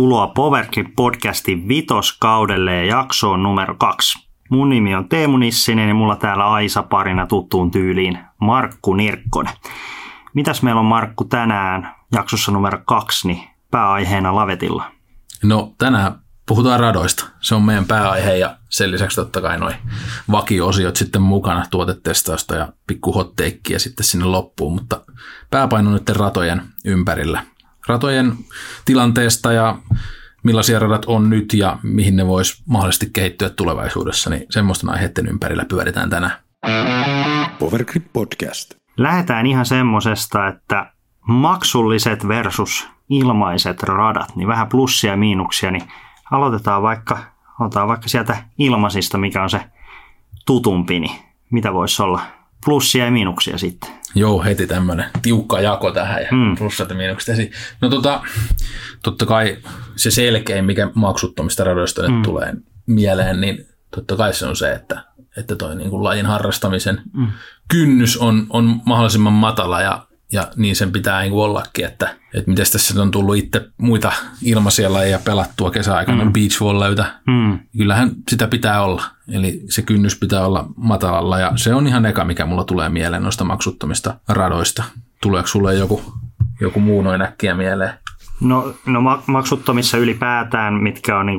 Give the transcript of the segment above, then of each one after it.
Tervetuloa Powergrip podcastin vitoskaudelle ja jaksoon numero kaksi. Mun nimi on Teemu Nissinen ja mulla täällä Aisa parina tuttuun tyyliin Markku Nirkkonen. Mitäs meillä on Markku tänään jaksossa numero kaksi, niin pääaiheena lavetilla? No tänään puhutaan radoista. Se on meidän pääaihe ja sen lisäksi totta kai noin vakio-osiot sitten mukana, tuotetestausta ja pikku hotteikkiä sitten sinne loppuun, mutta pääpaino nyt ratojen ympärillä. Ratojen tilanteesta ja millaisia radat on nyt ja mihin ne vois mahdollisesti kehittyä tulevaisuudessa, niin semmoisten aiheiden ympärillä pyöritään tänään. Powergrip Podcast. Lähdetään ihan semmosesta, että maksulliset versus ilmaiset radat, niin vähän plussia ja miinuksia, niin aloitetaan vaikka, aloitetaan vaikka sieltä ilmaisista, mikä on se tutumpi, niin mitä voisi olla plussia ja miinuksia sitten? Joo, heti tämmöinen tiukka jako tähän ja mm. plussat ja miinukset esiin. No tota, totta kai se selkein, mikä maksuttomista radoista nyt mm. tulee mieleen, niin totta kai se on se, että, että toi niin kuin lajin harrastamisen mm. kynnys on, on mahdollisimman matala ja ja niin sen pitää niin ollakin, että, että miten tässä on tullut itse muita ilmaisia lajeja pelattua kesäaikana, mm. beachvolleyta. Mm. Kyllähän sitä pitää olla, eli se kynnys pitää olla matalalla ja se on ihan eka, mikä mulla tulee mieleen noista maksuttomista radoista. Tuleeko sulle joku, joku muu noin äkkiä mieleen? No, no maksuttomissa ylipäätään, mitkä on niin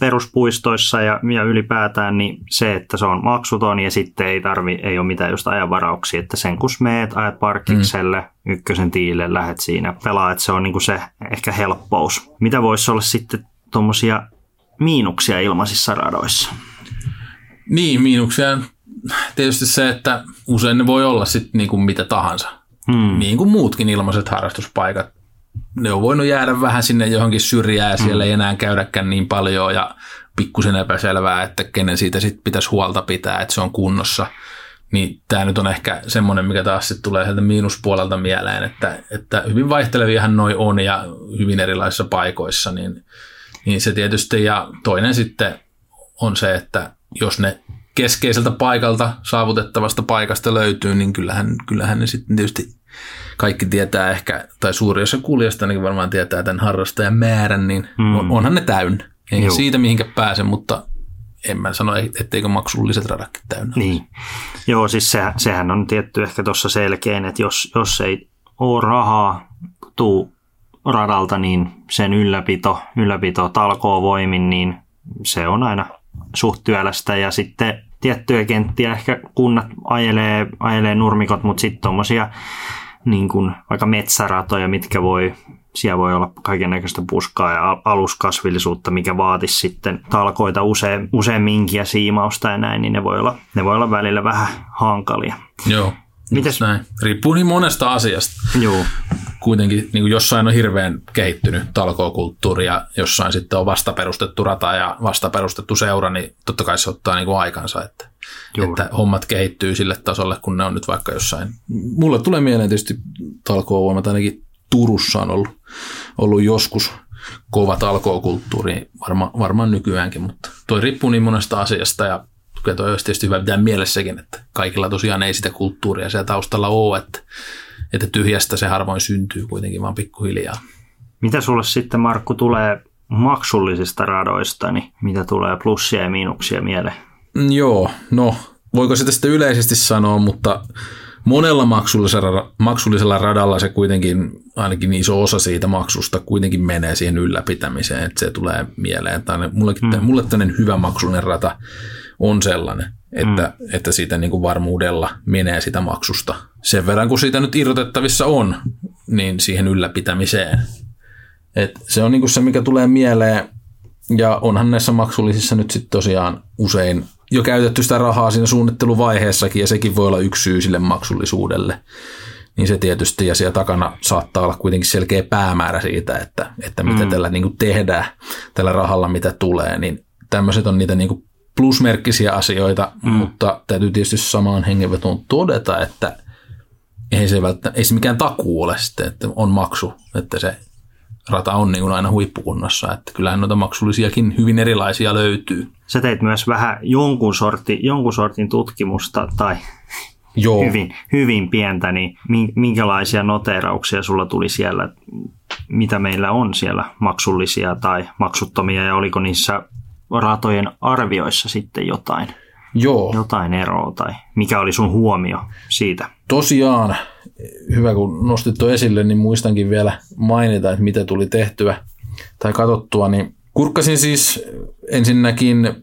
peruspuistoissa ja, ja ylipäätään, niin se, että se on maksuton ja sitten ei tarvi, ei ole mitään just ajanvarauksia, että sen kun meet, ajat parkikselle, mm. ykkösen tiille, lähet siinä pelaa, että se on niin se ehkä helppous. Mitä voisi olla sitten tuommoisia miinuksia ilmaisissa radoissa? Niin, miinuksia tietysti se, että usein ne voi olla sitten niin kuin mitä tahansa. Hmm. Niin kuin muutkin ilmaiset harrastuspaikat ne on voinut jäädä vähän sinne johonkin syrjään ja siellä mm. ei enää käydäkään niin paljon ja pikkusen epäselvää, että kenen siitä sitten pitäisi huolta pitää, että se on kunnossa. Niin tämä nyt on ehkä semmoinen, mikä taas sitten tulee sieltä miinuspuolelta mieleen, että, että hyvin vaihteleviahan noi on ja hyvin erilaisissa paikoissa, niin, niin se tietysti. Ja toinen sitten on se, että jos ne keskeiseltä paikalta saavutettavasta paikasta löytyy, niin kyllähän, kyllähän ne sitten tietysti kaikki tietää ehkä, tai suuri osa kuulijasta niin varmaan tietää tämän harrastajan määrän, niin mm. onhan ne täynnä. Joo. siitä mihinkä pääse, mutta en mä sano, etteikö maksulliset radatkin täynnä Niin. Joo, siis se, sehän on tietty ehkä tuossa selkein, että jos, jos ei ole rahaa tuu radalta, niin sen ylläpito, ylläpito talkoo voimin, niin se on aina suht työlästä ja sitten tiettyjä kenttiä ehkä kunnat ajelee, ajelee nurmikot, mutta sitten tuommoisia niin vaikka metsäratoja, mitkä voi, siellä voi olla kaiken näköistä puskaa ja aluskasvillisuutta, mikä vaatisi sitten talkoita usein, useamminkin ja siimausta ja näin, niin ne voi olla, ne voi olla välillä vähän hankalia. Joo. Mites? Näin. Riippuu niin monesta asiasta. Joo. Kuitenkin niin jossain on hirveän kehittynyt talkookulttuuri ja jossain sitten on vasta perustettu rata ja vasta perustettu seura, niin totta kai se ottaa niin kuin aikansa, että, että hommat kehittyy sille tasolle, kun ne on nyt vaikka jossain. Mulle tulee mieleen tietysti talkoovoimat ainakin Turussa on ollut, ollut joskus kova talkookulttuuri, varma, varmaan nykyäänkin, mutta toi riippuu niin monesta asiasta ja kyllä toi olisi tietysti hyvä pitää mielessäkin, että kaikilla tosiaan ei sitä kulttuuria siellä taustalla ole, että, että tyhjästä se harvoin syntyy kuitenkin vaan pikkuhiljaa. Mitä sulle sitten Markku tulee maksullisista radoista, niin mitä tulee plussia ja miinuksia mieleen? Mm, joo, no voiko sitä sitten yleisesti sanoa, mutta monella maksullisella, maksullisella radalla se kuitenkin, ainakin iso osa siitä maksusta kuitenkin menee siihen ylläpitämiseen, että se tulee mieleen. Tai mullekin, hmm. mulle tämmöinen hyvä maksullinen rata on sellainen, että, mm. että siitä niin kuin varmuudella menee sitä maksusta. Sen verran, kun siitä nyt irrotettavissa on, niin siihen ylläpitämiseen. Et se on niin kuin se, mikä tulee mieleen. Ja onhan näissä maksullisissa nyt sitten tosiaan usein jo käytetty sitä rahaa siinä suunnitteluvaiheessakin, ja sekin voi olla yksi syy sille maksullisuudelle. Niin se tietysti, ja siellä takana saattaa olla kuitenkin selkeä päämäärä siitä, että, että mitä mm. tällä niin kuin tehdään, tällä rahalla, mitä tulee, niin tämmöiset on niitä niin kuin plusmerkkisiä asioita, mm. mutta täytyy tietysti samaan hengenvetoon todeta, että ei se, välttä, ei se mikään takuu ole sitten, että on maksu, että se rata on niin kuin aina huippukunnossa, että kyllähän noita maksullisiakin hyvin erilaisia löytyy. Sä teit myös vähän jonkun, sorti, jonkun sortin tutkimusta tai Joo. hyvin, hyvin pientä, niin minkälaisia noteerauksia sulla tuli siellä, mitä meillä on siellä maksullisia tai maksuttomia ja oliko niissä ratojen arvioissa sitten jotain? Joo. Jotain eroa tai mikä oli sun huomio siitä? Tosiaan, hyvä kun nostit tuon esille, niin muistankin vielä mainita, että mitä tuli tehtyä tai katsottua, niin kurkkasin siis ensinnäkin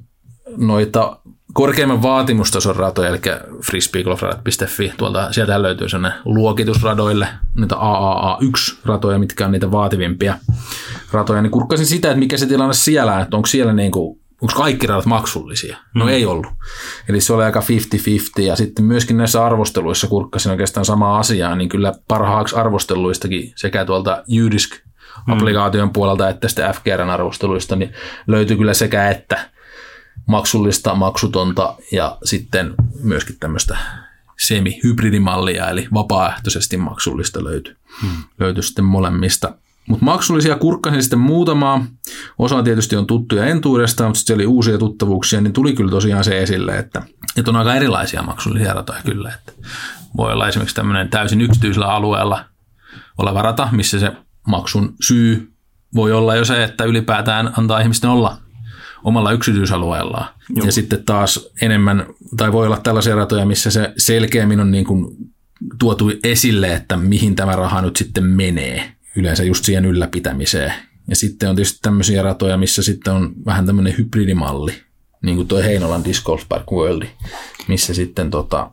noita korkeimman vaatimustason ratoja, eli frisbeegolfradat.fi, tuolta sieltä löytyy sellainen luokitusradoille, niitä AAA1-ratoja, mitkä on niitä vaativimpia ratoja, niin kurkkasin sitä, että mikä se tilanne siellä on, että onko siellä niin kuin, onko kaikki radat maksullisia? No mm. ei ollut. Eli se oli aika 50-50 ja sitten myöskin näissä arvosteluissa kurkkasin oikeastaan samaa asiaa, niin kyllä parhaaksi arvosteluistakin sekä tuolta Jydisk applikaation mm. puolelta että sitten FGRn arvosteluista, niin löytyy kyllä sekä että maksullista, maksutonta ja sitten myöskin tämmöistä semi-hybridimallia, eli vapaaehtoisesti maksullista löytyy, hmm. löytyy sitten molemmista. Mutta maksullisia kurkkasin sitten muutamaa. Osa tietysti on tuttuja entuudesta, mutta sitten oli uusia tuttavuuksia, niin tuli kyllä tosiaan se esille, että, että on aika erilaisia maksullisia ratoja kyllä. Että voi olla esimerkiksi tämmöinen täysin yksityisellä alueella oleva rata, missä se maksun syy voi olla jo se, että ylipäätään antaa ihmisten olla omalla yksityisalueellaan. Joo. Ja sitten taas enemmän, tai voi olla tällaisia ratoja, missä se selkeämmin on niin kuin tuotu esille, että mihin tämä raha nyt sitten menee. Yleensä just siihen ylläpitämiseen. Ja sitten on tietysti tämmöisiä ratoja, missä sitten on vähän tämmöinen hybridimalli, niin kuin tuo Heinolan Disc Golf Park World, missä sitten tota,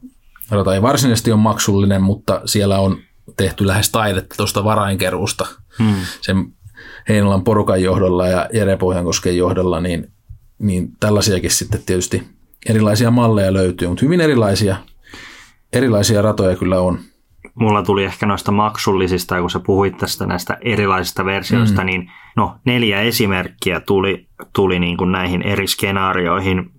rata ei varsinaisesti ole maksullinen, mutta siellä on tehty lähes taidetta tuosta varainkeruusta hmm. sen Heinolan porukan johdolla ja Jere Pohjankosken johdolla, niin niin tällaisiakin sitten tietysti erilaisia malleja löytyy, mutta hyvin erilaisia, erilaisia ratoja kyllä on. Mulla tuli ehkä noista maksullisista, kun sä puhuit tästä näistä erilaisista versioista, mm. niin no neljä esimerkkiä tuli, tuli niin kuin näihin eri skenaarioihin.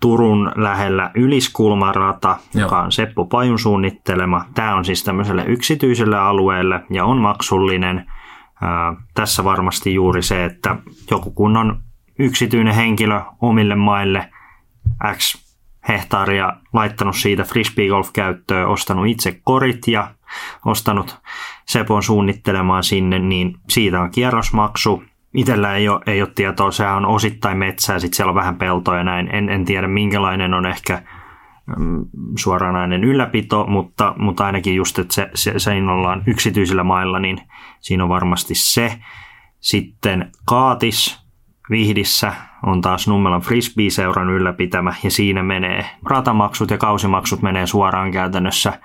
Turun lähellä Yliskulmarata, Joo. joka on Seppo Pajun suunnittelema. Tämä on siis tämmöiselle yksityiselle alueelle ja on maksullinen. Ää, tässä varmasti juuri se, että joku kun on yksityinen henkilö omille maille X hehtaaria laittanut siitä frisbeegolf-käyttöön, ostanut itse korit ja ostanut Sepon suunnittelemaan sinne, niin siitä on kierrosmaksu. Itellä ei ole, ei ole tietoa, sehän on osittain metsää, sitten siellä on vähän peltoja näin. En, en tiedä minkälainen on ehkä mm, suoranainen ylläpito, mutta, mutta ainakin just, että se, se, se ollaan yksityisillä mailla, niin siinä on varmasti se. Sitten Kaatis, Vihdissä on taas Nummelan Frisbee-seuran ylläpitämä ja siinä menee ratamaksut ja kausimaksut menee suoraan käytännössä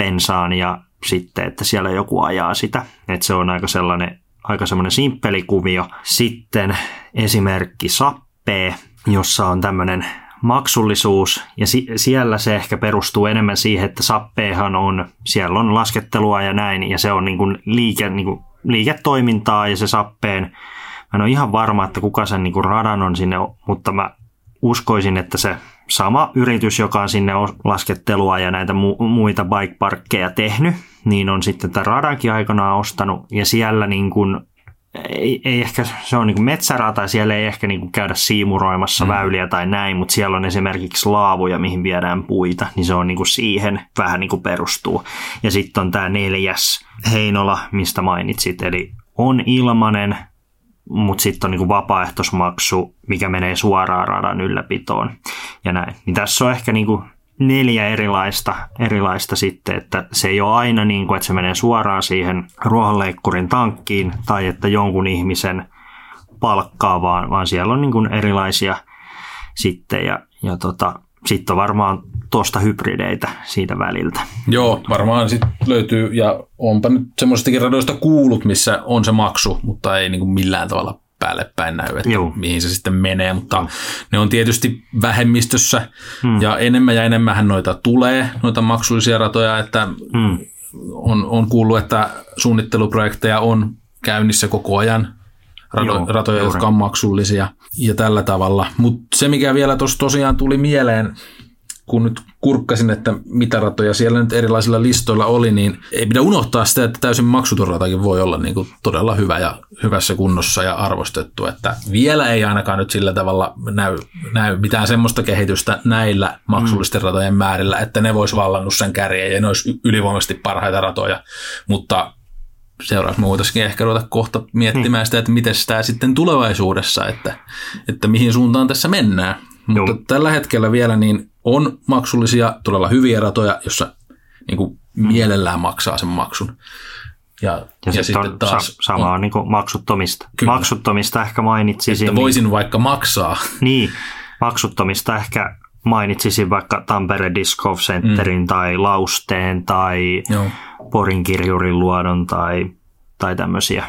pensaan ja sitten, että siellä joku ajaa sitä. Että se on aika sellainen aika semmoinen simppeli kuvio. Sitten esimerkki Sappee, jossa on tämmöinen maksullisuus, ja si- siellä se ehkä perustuu enemmän siihen, että sappeehan on, siellä on laskettelua ja näin, ja se on niin kuin liike, niin kuin liiketoimintaa, ja se sappeen Mä en ole ihan varma, että kuka sen niin kuin radan on sinne, mutta mä uskoisin, että se sama yritys, joka on sinne laskettelua ja näitä mu- muita bike-parkkeja tehnyt, niin on sitten tätä radankin aikanaan ostanut ja siellä niin kuin ei, ei ehkä, se on niin metsärata, siellä ei ehkä niin käydä siimuroimassa mm. väyliä tai näin, mutta siellä on esimerkiksi laavuja, mihin viedään puita, niin se on niin siihen vähän niin perustuu. Ja sitten on tämä neljäs Heinola, mistä mainitsit, eli on ilmanen, mutta sitten on niin vapaaehtoismaksu, mikä menee suoraan radan ylläpitoon ja näin. Niin tässä on ehkä niin kuin neljä erilaista, erilaista sitten, että se ei ole aina niin kuin, että se menee suoraan siihen ruohonleikkurin tankkiin tai että jonkun ihmisen palkkaa, vaan, vaan siellä on niin kuin erilaisia sitten ja, ja tota, sitten on varmaan tuosta hybrideitä siitä väliltä. Joo, varmaan sitten löytyy, ja onpa nyt semmoisestakin radoista kuulut, missä on se maksu, mutta ei niin kuin millään tavalla päälle päin näy, että Joo. mihin se sitten menee, mutta ne on tietysti vähemmistössä, hmm. ja enemmän ja enemmän noita tulee, noita maksullisia ratoja, että hmm. on, on kuullut, että suunnitteluprojekteja on käynnissä koko ajan, rato, Joo, ratoja, juuri. jotka on maksullisia ja tällä tavalla. Mutta se, mikä vielä tuossa tosiaan tuli mieleen, kun nyt kurkkasin, että mitä ratoja siellä nyt erilaisilla listoilla oli, niin ei pidä unohtaa sitä, että täysin maksuton ratakin voi olla niin kuin todella hyvä ja hyvässä kunnossa ja arvostettu, että vielä ei ainakaan nyt sillä tavalla näy, näy mitään semmoista kehitystä näillä maksullisten mm. ratojen määrillä, että ne vois vallannut sen kärjen ja ne olisi ylivoimaisesti parhaita ratoja, mutta seuraavaksi me voitaisiin ehkä ruveta kohta miettimään mm. sitä, että miten sitä sitten tulevaisuudessa, että, että mihin suuntaan tässä mennään. Mutta Joo. tällä hetkellä vielä niin on maksullisia, todella hyviä ratoja, jossa niin kuin mm. mielellään maksaa sen maksun. Ja, ja, ja sitten, sitten taas sa- sama on, niin kuin maksuttomista. Kyllä. Maksuttomista ehkä mainitsisin. Että voisin niin, vaikka maksaa. Niin, maksuttomista ehkä mainitsisin vaikka Tampere Disc Golf Centerin mm. tai Lausteen tai Joo. Porin kirjurin luodon tai, tai tämmöisiä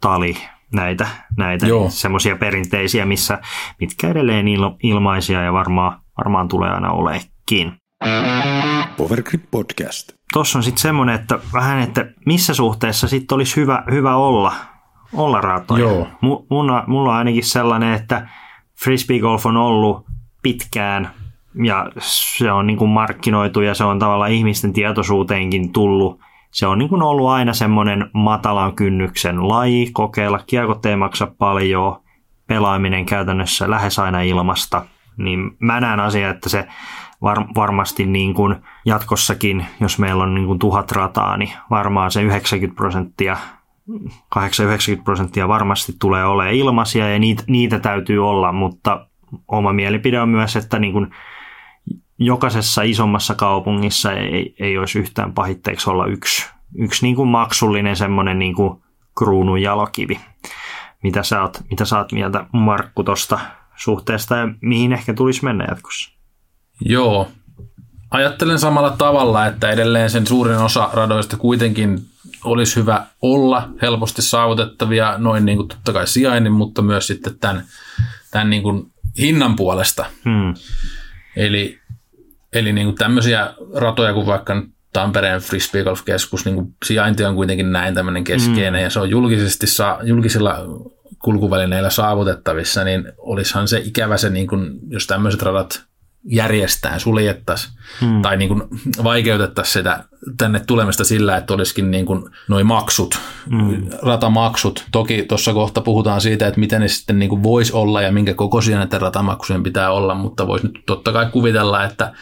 tali, näitä, näitä semmoisia perinteisiä, missä, mitkä edelleen il, ilmaisia ja varmaan, varmaan tulee aina olekin. Powergrip Podcast. Tuossa on sitten semmoinen, että vähän, että missä suhteessa sitten olisi hyvä, hyvä olla, olla ratoja. Joo. M- mulla, mulla on ainakin sellainen, että frisbee golf on ollut pitkään ja se on niin kuin markkinoitu ja se on tavallaan ihmisten tietoisuuteenkin tullut. Se on niin kuin ollut aina semmoinen matalan kynnyksen laji, kokeilla. Kiekot ei maksa paljon, pelaaminen käytännössä lähes aina ilmasta. Niin mä näen asia, että se var, varmasti niin kuin jatkossakin, jos meillä on niin kuin tuhat rataa, niin varmaan se 90 prosenttia 80-90 prosenttia varmasti tulee olemaan ilmaisia ja niitä, niitä täytyy olla, mutta oma mielipide on myös, että niin kuin jokaisessa isommassa kaupungissa ei, ei olisi yhtään pahitteeksi olla yksi, yksi niin kuin maksullinen semmoinen niin kuin kruunun jalokivi. Mitä sä oot, mitä sä oot mieltä Markku tuosta suhteesta ja mihin ehkä tulisi mennä jatkossa? Joo, ajattelen samalla tavalla, että edelleen sen suurin osa radoista kuitenkin olisi hyvä olla helposti saavutettavia noin niin kuin totta kai sijainnin, mutta myös sitten tämän, tämän niin kuin hinnan puolesta. Hmm. Eli Eli niin kuin tämmöisiä ratoja kuin vaikka Tampereen Frisbee Golf Keskus, niin kuin sijainti on kuitenkin näin tämmöinen keskeinen mm. ja se on julkisesti saa, julkisilla kulkuvälineillä saavutettavissa, niin olisihan se ikävä se, niin kuin, jos tämmöiset radat järjestää, suljettaisiin hmm. tai niin kuin vaikeutettaisiin sitä tänne tulemista sillä, että olisikin niin kuin noi maksut, hmm. ratamaksut. Toki tuossa kohta puhutaan siitä, että miten ne sitten niin kuin voisi olla ja minkä kokoisia näitä ratamaksujen pitää olla, mutta voisi nyt totta kai kuvitella, että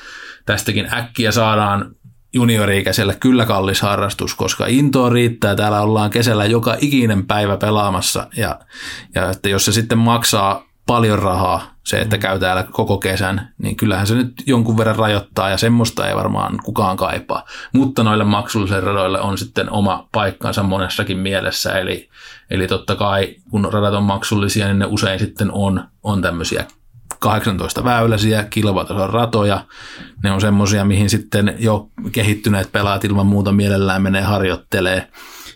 tästäkin äkkiä saadaan juniori-ikäiselle kyllä kallis harrastus, koska intoa riittää. Täällä ollaan kesällä joka ikinen päivä pelaamassa ja, ja että jos se sitten maksaa paljon rahaa, se, että käy täällä koko kesän, niin kyllähän se nyt jonkun verran rajoittaa ja semmoista ei varmaan kukaan kaipaa. Mutta noille maksullisille radoille on sitten oma paikkansa monessakin mielessä, eli, eli totta kai kun radat on maksullisia, niin ne usein sitten on, on tämmöisiä 18 väyläisiä, kilpatason ratoja. Ne on semmoisia, mihin sitten jo kehittyneet pelaat ilman muuta mielellään menee harjoittelee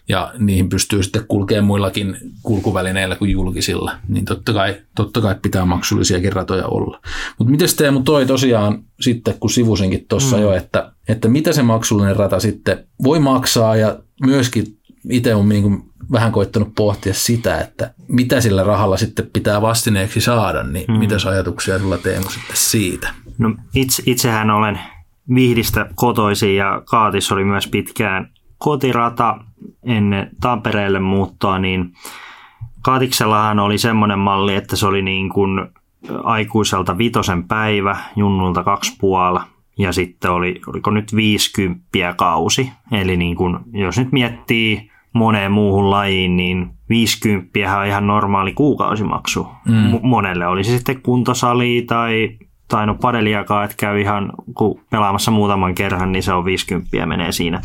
ja niihin pystyy sitten kulkemaan muillakin kulkuvälineillä kuin julkisilla, niin totta kai, totta kai pitää maksullisiakin ratoja olla. Mutta miten Teemu toi tosiaan sitten, kun sivusinkin tuossa mm. jo, että, että mitä se maksullinen rata sitten voi maksaa ja myöskin itse on niin vähän koittanut pohtia sitä, että mitä sillä rahalla sitten pitää vastineeksi saada, niin mm. mitä ajatuksia sulla Teemu sitten siitä? No itse, itsehän olen Vihdistä kotoisin ja Kaatis oli myös pitkään kotirata ennen Tampereelle muuttoa, niin Kaatiksellahan oli semmoinen malli, että se oli niin kuin aikuiselta vitosen päivä, junnulta kaksi puolella ja sitten oli, oliko nyt 50 kausi. Eli niin kuin, jos nyt miettii moneen muuhun lajiin, niin 50 on ihan normaali kuukausimaksu mm. monelle. Oli se sitten kuntosali tai, tai no padeliakaan, että käy ihan kun pelaamassa muutaman kerran, niin se on 50 menee siinä.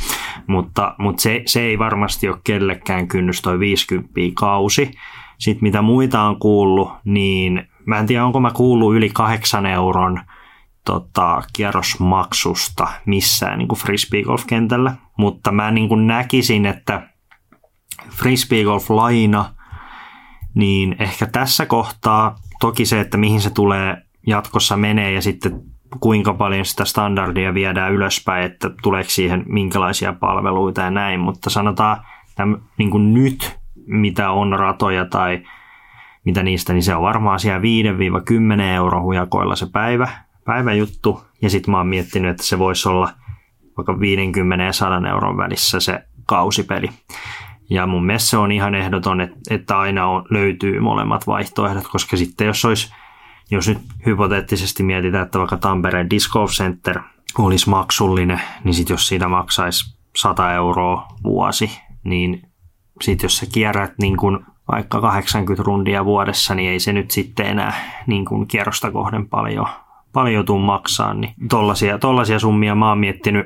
Mutta, mutta se, se ei varmasti ole kellekään kynnys toi 50 kausi. Sitten mitä muita on kuullut, niin mä en tiedä onko mä kuullut yli kahdeksan euron tota, kierrosmaksusta missään niin kuin frisbee-golf-kentällä, mutta mä niin kuin näkisin, että frisbeegolf-lajina, niin ehkä tässä kohtaa toki se, että mihin se tulee jatkossa menee ja sitten kuinka paljon sitä standardia viedään ylöspäin, että tuleeko siihen minkälaisia palveluita ja näin, mutta sanotaan täm, niin kuin nyt, mitä on ratoja tai mitä niistä, niin se on varmaan siellä 5-10 euro hujakoilla se päivä, päivän juttu, ja sitten mä oon miettinyt, että se voisi olla vaikka 50 ja 100 euron välissä se kausipeli. Ja mun mielestä se on ihan ehdoton, että, että aina on, löytyy molemmat vaihtoehdot, koska sitten jos olisi, jos nyt hypoteettisesti mietitään, että vaikka Tampereen Disc Golf Center olisi maksullinen, niin sitten jos siitä maksaisi 100 euroa vuosi, niin sitten jos sä kierrät niin kun vaikka 80 rundia vuodessa, niin ei se nyt sitten enää niin kun kierrosta kohden paljon, paljon tuu maksaa. Niin tollaisia, tollaisia summia mä oon miettinyt,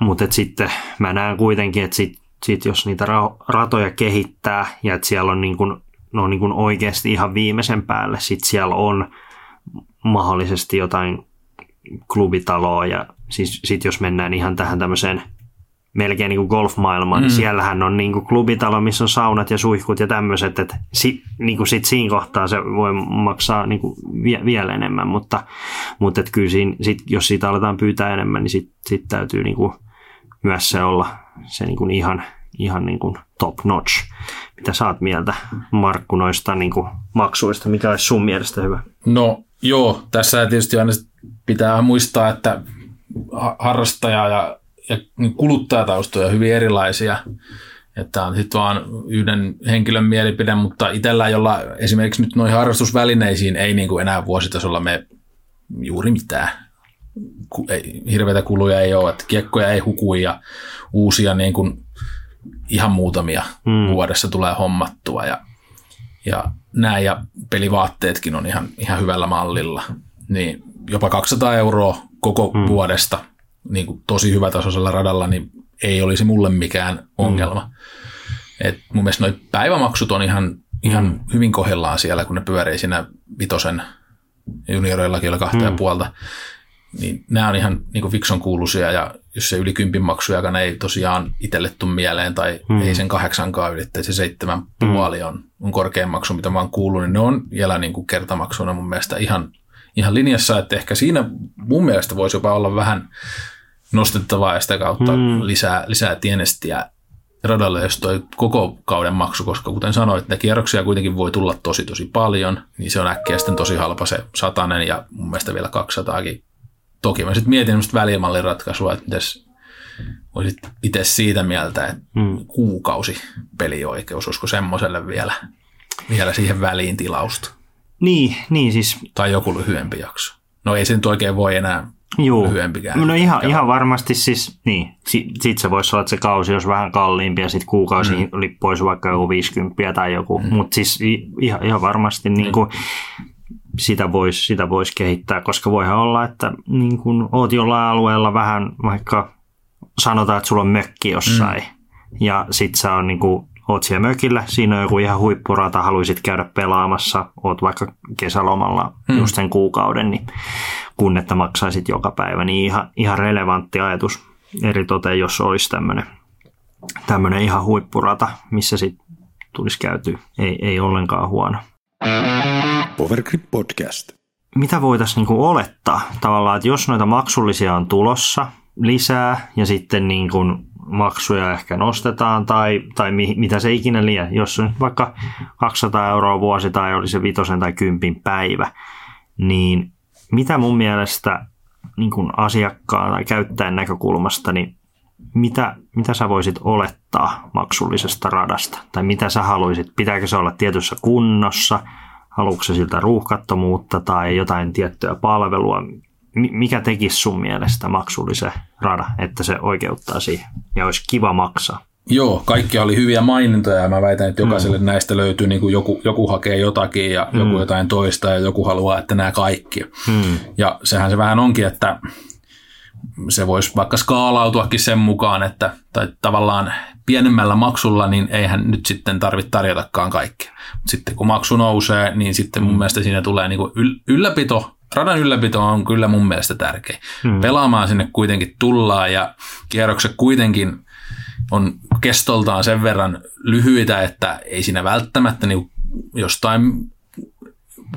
mutta sitten mä näen kuitenkin, että sit, sit jos niitä ra- ratoja kehittää ja että siellä on, niin kun, no niin kun oikeasti ihan viimeisen päälle, sitten siellä on mahdollisesti jotain klubitaloa ja siis sit jos mennään ihan tähän tämmöiseen – melkein niin kuin golfmaailmaan, niin mm. niin siellähän on niin kuin klubitalo, missä on saunat ja suihkut ja tämmöiset, että si, niin kuin sit siinä kohtaa se voi maksaa niin kuin vie, vielä enemmän, mutta, mutta että kyllä siinä, sit, jos siitä aletaan pyytää enemmän, niin sitten sit täytyy niin kuin myös se olla se niin kuin ihan, ihan niin kuin top notch. Mitä saat mieltä Markku noista niin kuin maksuista, mikä olisi sun mielestä hyvä? No joo, tässä tietysti aina pitää muistaa, että harrastaja ja ja niin kuluttajataustoja hyvin erilaisia. Että on sitten vaan yhden henkilön mielipide, mutta itsellä, jolla esimerkiksi nyt noihin harrastusvälineisiin ei niin kuin enää vuositasolla me juuri mitään. Ei, hirveitä kuluja ei ole, että kiekkoja ei huku ja uusia niin kuin ihan muutamia hmm. vuodessa tulee hommattua ja, ja näin ja pelivaatteetkin on ihan, ihan hyvällä mallilla. Niin jopa 200 euroa koko hmm. vuodesta – niin kuin tosi hyvätasoisella radalla, niin ei olisi mulle mikään ongelma. Mm. Et mun mielestä noi päivämaksut on ihan, ihan mm. hyvin kohdellaan siellä, kun ne pyörii siinä vitosen junioreillakin jolla kahta mm. ja puolta. Niin nämä on ihan niin kuin fikson kuuluisia ja jos se yli kympin maksujakaan ei tosiaan itselle tule mieleen tai mm. ei sen kahdeksankaan ylittää, se seitsemän mm. puoli on, on korkein maksu, mitä mä oon kuullut, niin ne on vielä niin kuin kertamaksuna mun mielestä ihan, ihan linjassa, että ehkä siinä mun mielestä voisi jopa olla vähän nostettavaa ja sitä kautta mm. lisää, lisää tienestiä radalle, jos toi koko kauden maksu, koska kuten sanoit, että kierroksia kuitenkin voi tulla tosi tosi paljon, niin se on äkkiä sitten tosi halpa se satanen ja mun mielestä vielä 200kin. Toki mä sitten mietin semmoista välimallin ratkaisua, että mitäs olisit itse siitä mieltä, että mm. kuukausi pelioikeus, olisiko semmoiselle vielä, vielä siihen väliin tilausta? Niin, niin siis. Tai joku lyhyempi jakso. No ei se nyt oikein voi enää Juu. lyhyempikään. No ihan, ihan varmasti siis, niin, sitten sit se voisi olla, että se kausi olisi vähän kalliimpi ja sitten kuukausi mm. lippu olisi vaikka joku 50 tai joku, mm. mutta siis ihan, ihan varmasti niin kuin, sitä voisi sitä vois kehittää, koska voihan olla, että niin kun oot jollain alueella vähän vaikka sanotaan, että sulla on mökki jossain mm. ja sit sä on niin kuin, oot siellä mökillä, siinä on joku ihan huippurata, haluaisit käydä pelaamassa, oot vaikka kesälomalla mm. just sen kuukauden, niin kun että maksaisit joka päivä, niin ihan, ihan relevantti ajatus eri toteen, jos olisi tämmöinen tämmöinen ihan huippurata, missä sitten tulisi käyty. Ei, ei ollenkaan huono. Powergrip Podcast. Mitä voitaisiin niinku olettaa tavallaan, että jos noita maksullisia on tulossa lisää ja sitten niinku maksuja ehkä nostetaan tai, tai mi, mitä se ikinä liian, jos on vaikka 200 euroa vuosi tai oli se vitosen tai kympin päivä, niin mitä mun mielestä niin kuin asiakkaan tai käyttäjän näkökulmasta, niin mitä, mitä sä voisit olettaa maksullisesta radasta? Tai mitä sä haluaisit? Pitääkö se olla tietyssä kunnossa? Haluatko siltä ruuhkattomuutta tai jotain tiettyä palvelua? Mikä tekisi sun mielestä maksullisen rada, että se oikeuttaa siihen ja olisi kiva maksaa? Joo, kaikki oli hyviä mainintoja ja mä väitän, että jokaiselle mm. näistä löytyy niin kuin joku, joku hakee jotakin ja mm. joku jotain toista ja joku haluaa, että nämä kaikki. Mm. Ja sehän se vähän onkin, että se voisi vaikka skaalautuakin sen mukaan, että tai tavallaan pienemmällä maksulla, niin eihän nyt sitten tarvitse tarjotakaan kaikkea. Sitten kun maksu nousee, niin sitten mun mm. mielestä siinä tulee niin kuin ylläpito, radan ylläpito on kyllä mun mielestä tärkeä. Mm. Pelaamaan sinne kuitenkin tullaan ja kierrokset kuitenkin on kestoltaan sen verran lyhyitä, että ei siinä välttämättä niin jostain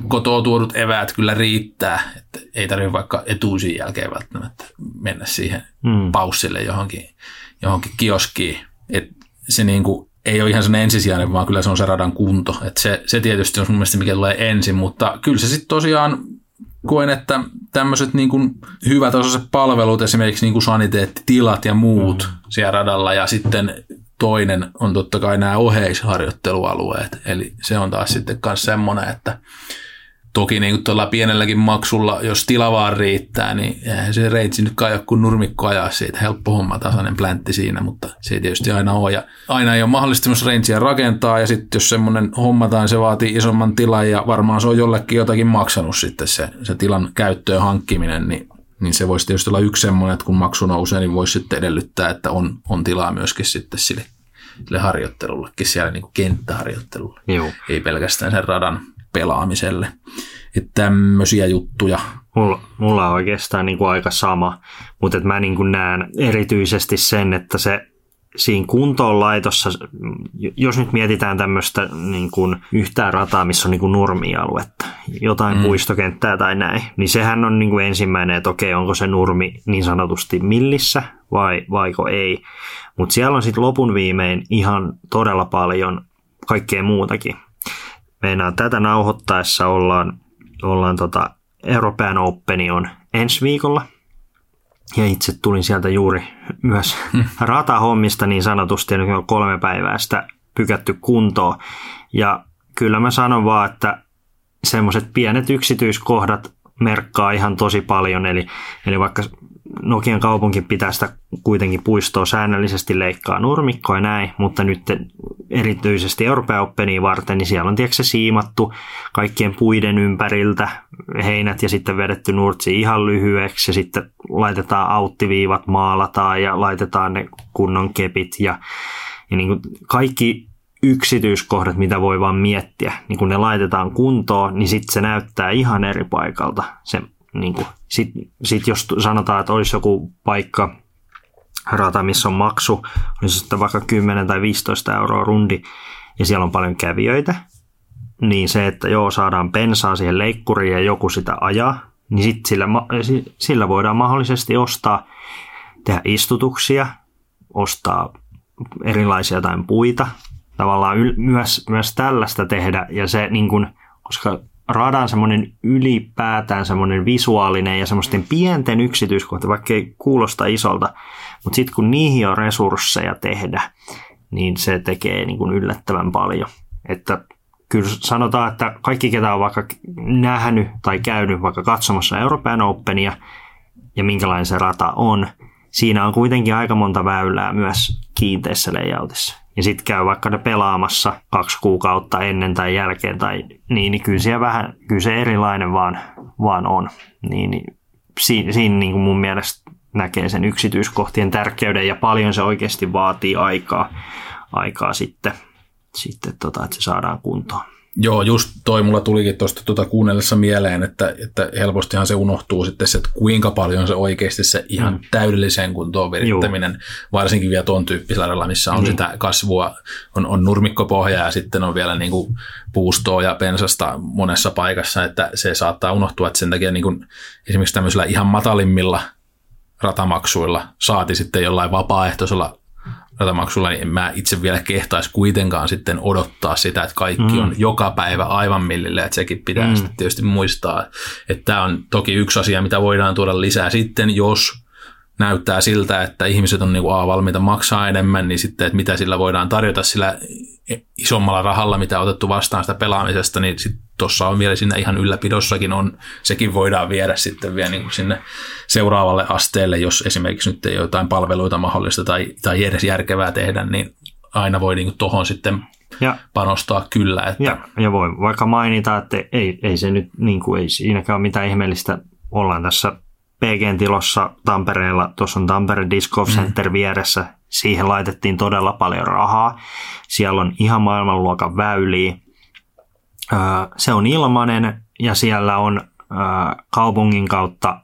kotoa tuodut eväät kyllä riittää, että ei tarvitse vaikka etuusin jälkeen välttämättä mennä siihen mm. paussille johonkin, johonkin kioskiin. Et se niin kuin ei ole ihan sellainen ensisijainen, vaan kyllä se on se radan kunto. Et se, se tietysti on mun mielestä mikä tulee ensin, mutta kyllä se sitten tosiaan koen, että tämmöiset niin kuin hyvätasoiset palvelut, esimerkiksi niin kuin saniteettitilat ja muut mm. siellä radalla, ja sitten toinen on totta kai nämä oheisharjoittelualueet, eli se on taas sitten myös semmoinen, että Toki niin kuin tuolla pienelläkin maksulla, jos tila vaan riittää, niin eihän se reitsi nyt kai kun nurmikko ajaa siitä. Helppo homma, tasainen pläntti siinä, mutta se ei tietysti aina ole. Ja aina ei ole mahdollista myös reitsiä rakentaa, ja sitten jos semmoinen hommataan, se vaatii isomman tilan, ja varmaan se on jollekin jotakin maksanut sitten se, se tilan käyttöön hankkiminen, niin niin se voisi tietysti olla yksi semmoinen, että kun maksu nousee, niin voisi sitten edellyttää, että on, on tilaa myöskin sitten sille, sille harjoittelullekin siellä niin kuin kenttäharjoittelulle. Joo. Ei pelkästään sen radan pelaamiselle. Että tämmöisiä juttuja. Mulla, mulla on oikeastaan niin kuin aika sama, mutta että mä niin kuin näen erityisesti sen, että se siinä kuntoon laitossa, jos nyt mietitään tämmöistä niin kuin yhtään rataa, missä on niin kuin nurmialuetta, jotain mm. puistokenttää tai näin, niin sehän on niin kuin ensimmäinen, että okei, onko se nurmi niin sanotusti millissä vai vaiko ei. Mutta siellä on sitten lopun viimein ihan todella paljon kaikkea muutakin meinaan tätä nauhoittaessa ollaan, ollaan tota, European Open on ensi viikolla. Ja itse tulin sieltä juuri myös hmm. ratahommista niin sanotusti, on kolme päivää sitä pykätty kuntoon. Ja kyllä mä sanon vaan, että semmoiset pienet yksityiskohdat merkkaa ihan tosi paljon. Eli, eli vaikka Nokian kaupunki pitää sitä kuitenkin puistoa säännöllisesti leikkaa nurmikkoa ja näin, mutta nyt erityisesti Euroopan Openia varten, niin siellä on tiedätkö, siimattu kaikkien puiden ympäriltä heinät ja sitten vedetty nurtsi ihan lyhyeksi ja sitten laitetaan auttiviivat, maalataan ja laitetaan ne kunnon kepit ja, ja niin kuin kaikki yksityiskohdat, mitä voi vaan miettiä, niin kun ne laitetaan kuntoon, niin sitten se näyttää ihan eri paikalta se niin kuin, sit, sit jos sanotaan, että olisi joku paikka, rata, missä on maksu, olisi sitten vaikka 10 tai 15 euroa rundi, ja siellä on paljon kävijöitä, niin se, että joo, saadaan pensaa siihen leikkuriin ja joku sitä ajaa, niin sit sillä, sillä voidaan mahdollisesti ostaa, tehdä istutuksia, ostaa erilaisia jotain puita, tavallaan yl, myös, myös tällaista tehdä, ja se niin kuin, koska radan semmoinen ylipäätään semmoinen visuaalinen ja semmoisten pienten yksityiskohta, vaikka ei kuulosta isolta, mutta sitten kun niihin on resursseja tehdä, niin se tekee niin kuin yllättävän paljon. Että kyllä sanotaan, että kaikki, ketä on vaikka nähnyt tai käynyt vaikka katsomassa Euroopan Openia ja minkälainen se rata on, siinä on kuitenkin aika monta väylää myös kiinteässä layoutissa ja sitten käy vaikka ne pelaamassa kaksi kuukautta ennen tai jälkeen, tai niin, niin kyllä, vähän, kyllä se erilainen vaan, vaan on. Niin, niin siinä, siinä niin kuin mun mielestä näkee sen yksityiskohtien tärkeyden ja paljon se oikeasti vaatii aikaa, aikaa sitten, sitten tota, että se saadaan kuntoon. Joo, just toi mulla tulikin tuosta tuota kuunnellessa mieleen, että, että helpostihan se unohtuu sitten se, että kuinka paljon se oikeasti se ihan mm. täydellisen kuntoon virittäminen, Joo. varsinkin vielä tuon tyyppisellä radalla, missä on niin. sitä kasvua, on, on nurmikkopohja ja sitten on vielä niin kuin puustoa ja pensasta monessa paikassa, että se saattaa unohtua, että sen takia niin kuin esimerkiksi tämmöisillä ihan matalimmilla ratamaksuilla saati sitten jollain vapaaehtoisella ratamaksulla, niin en mä itse vielä kehtaisi kuitenkaan sitten odottaa sitä, että kaikki mm. on joka päivä aivan millille, että sekin pitää mm. sitten tietysti muistaa, että tämä on toki yksi asia, mitä voidaan tuoda lisää sitten, jos näyttää siltä, että ihmiset on niin kuin, a, valmiita maksaa enemmän, niin sitten, että mitä sillä voidaan tarjota sillä isommalla rahalla, mitä on otettu vastaan sitä pelaamisesta, niin sitten tuossa on vielä siinä ihan ylläpidossakin on, sekin voidaan viedä sitten vielä niin kuin sinne seuraavalle asteelle, jos esimerkiksi nyt ei ole jotain palveluita mahdollista tai, tai edes järkevää tehdä, niin aina voi niin tuohon sitten ja, panostaa kyllä. Että... Ja, ja voi vaikka mainita, että ei, ei se nyt niin kuin, ei siinäkään ole mitään ihmeellistä. Ollaan tässä PGn tilossa Tampereella, tuossa on Tampere Disc Golf mm. Center mm. vieressä, siihen laitettiin todella paljon rahaa. Siellä on ihan maailmanluokan väyliä. Se on ilmainen ja siellä on kaupungin kautta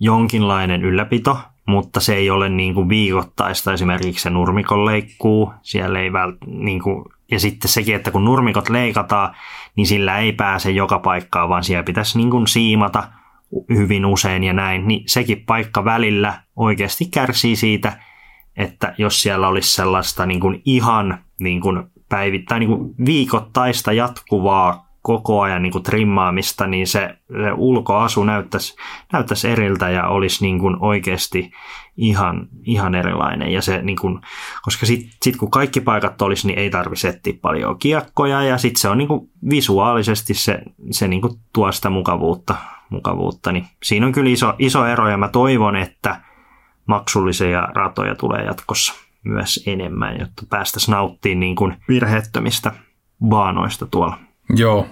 jonkinlainen ylläpito, mutta se ei ole niin kuin viikoittaista. Esimerkiksi se nurmikon leikkuu, siellä ei vält, niin kuin, ja sitten sekin, että kun nurmikot leikataan, niin sillä ei pääse joka paikkaan, vaan siellä pitäisi niin kuin siimata – hyvin usein ja näin, niin sekin paikka välillä oikeasti kärsii siitä, että jos siellä olisi sellaista niin kuin ihan niin kuin päivittäin niin kuin viikoittaista jatkuvaa koko ajan niin kuin trimmaamista, niin se, se ulkoasu näyttäisi, näyttäisi eriltä ja olisi niin kuin oikeasti ihan, ihan erilainen. Ja se, niin kuin, koska sitten sit kun kaikki paikat olisi, niin ei tarvitse etsiä paljon kiekkoja ja sitten se on niin kuin visuaalisesti se, se niin kuin tuo sitä mukavuutta, mukavuutta. Niin siinä on kyllä iso, iso ero ja mä toivon, että maksullisia ratoja tulee jatkossa myös enemmän, jotta päästäisiin nauttimaan niin kuin virheettömistä baanoista tuolla. Joo,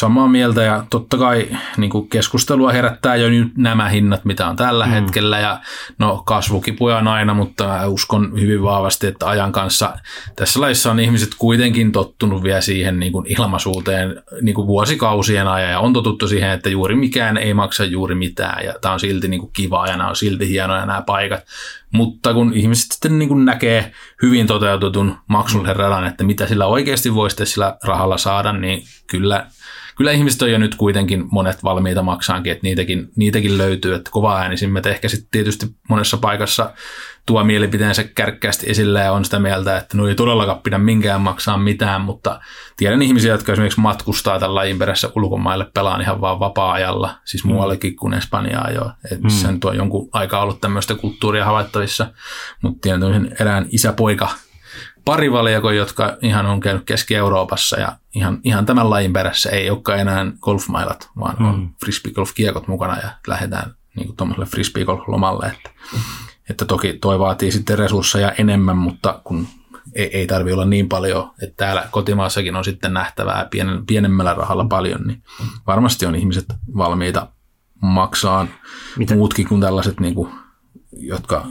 samaa mieltä ja totta kai niin kuin keskustelua herättää jo nyt nämä hinnat, mitä on tällä mm. hetkellä ja no kasvukipuja on aina, mutta uskon hyvin vahvasti, että ajan kanssa tässä laissa on ihmiset kuitenkin tottunut vielä siihen niin kuin ilmaisuuteen niin kuin vuosikausien ajan ja on totuttu siihen, että juuri mikään ei maksa juuri mitään ja tämä on silti niin kuin kivaa ja nämä on silti hienoja nämä paikat, mutta kun ihmiset sitten niin kuin näkee hyvin toteutetun maksullisen radan, että mitä sillä oikeasti voisi sillä rahalla saada, niin kyllä, kyllä ihmiset on jo nyt kuitenkin monet valmiita maksaankin, että niitäkin, niitäkin löytyy, että kova äänisimmät ehkä sitten tietysti monessa paikassa tuo mielipiteensä kärkkäästi esille ja on sitä mieltä, että no ei todellakaan pidä minkään maksaa mitään, mutta tiedän ihmisiä, jotka esimerkiksi matkustaa tällä lajin perässä ulkomaille, pelaan ihan vaan vapaa-ajalla, siis mm. muuallekin kuin Espanjaa jo, että missä mm. nyt on jonkun aikaa ollut tämmöistä kulttuuria havaittavissa, mutta tiedän erään isäpoika parivaljakon, jotka ihan on käynyt Keski-Euroopassa ja ihan, ihan tämän lajin perässä ei olekaan enää golfmailat, vaan mm. on frisbeegolf-kiekot mukana ja lähdetään niin tuommoiselle frisbeegolf-lomalle. Että, että toki toi vaatii sitten resursseja enemmän, mutta kun ei, ei tarvi olla niin paljon, että täällä kotimaassakin on sitten nähtävää pienen, pienemmällä rahalla paljon, niin varmasti on ihmiset valmiita maksaa Mitä? muutkin kuin tällaiset, niin kuin, jotka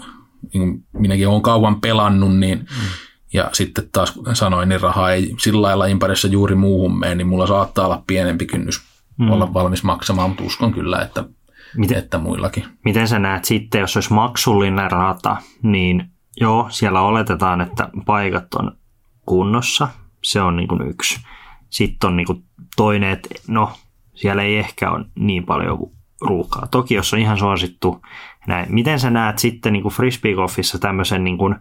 niin kuin minäkin olen kauan pelannut, niin mm ja sitten taas sanoin, niin raha ei sillä lailla imparissa juuri muuhun mene, niin mulla saattaa olla pienempi kynnys mm. olla valmis maksamaan, mutta uskon kyllä, että, miten, että muillakin. Miten sä näet sitten, jos olisi maksullinen rata, niin joo, siellä oletetaan, että paikat on kunnossa, se on niin kuin yksi. Sitten on niin kuin toinen, että no, siellä ei ehkä ole niin paljon ruuhkaa. Toki jos on ihan suosittu näin. Miten sä näet sitten niin kuin frisbeegolfissa tämmöisen niin kuin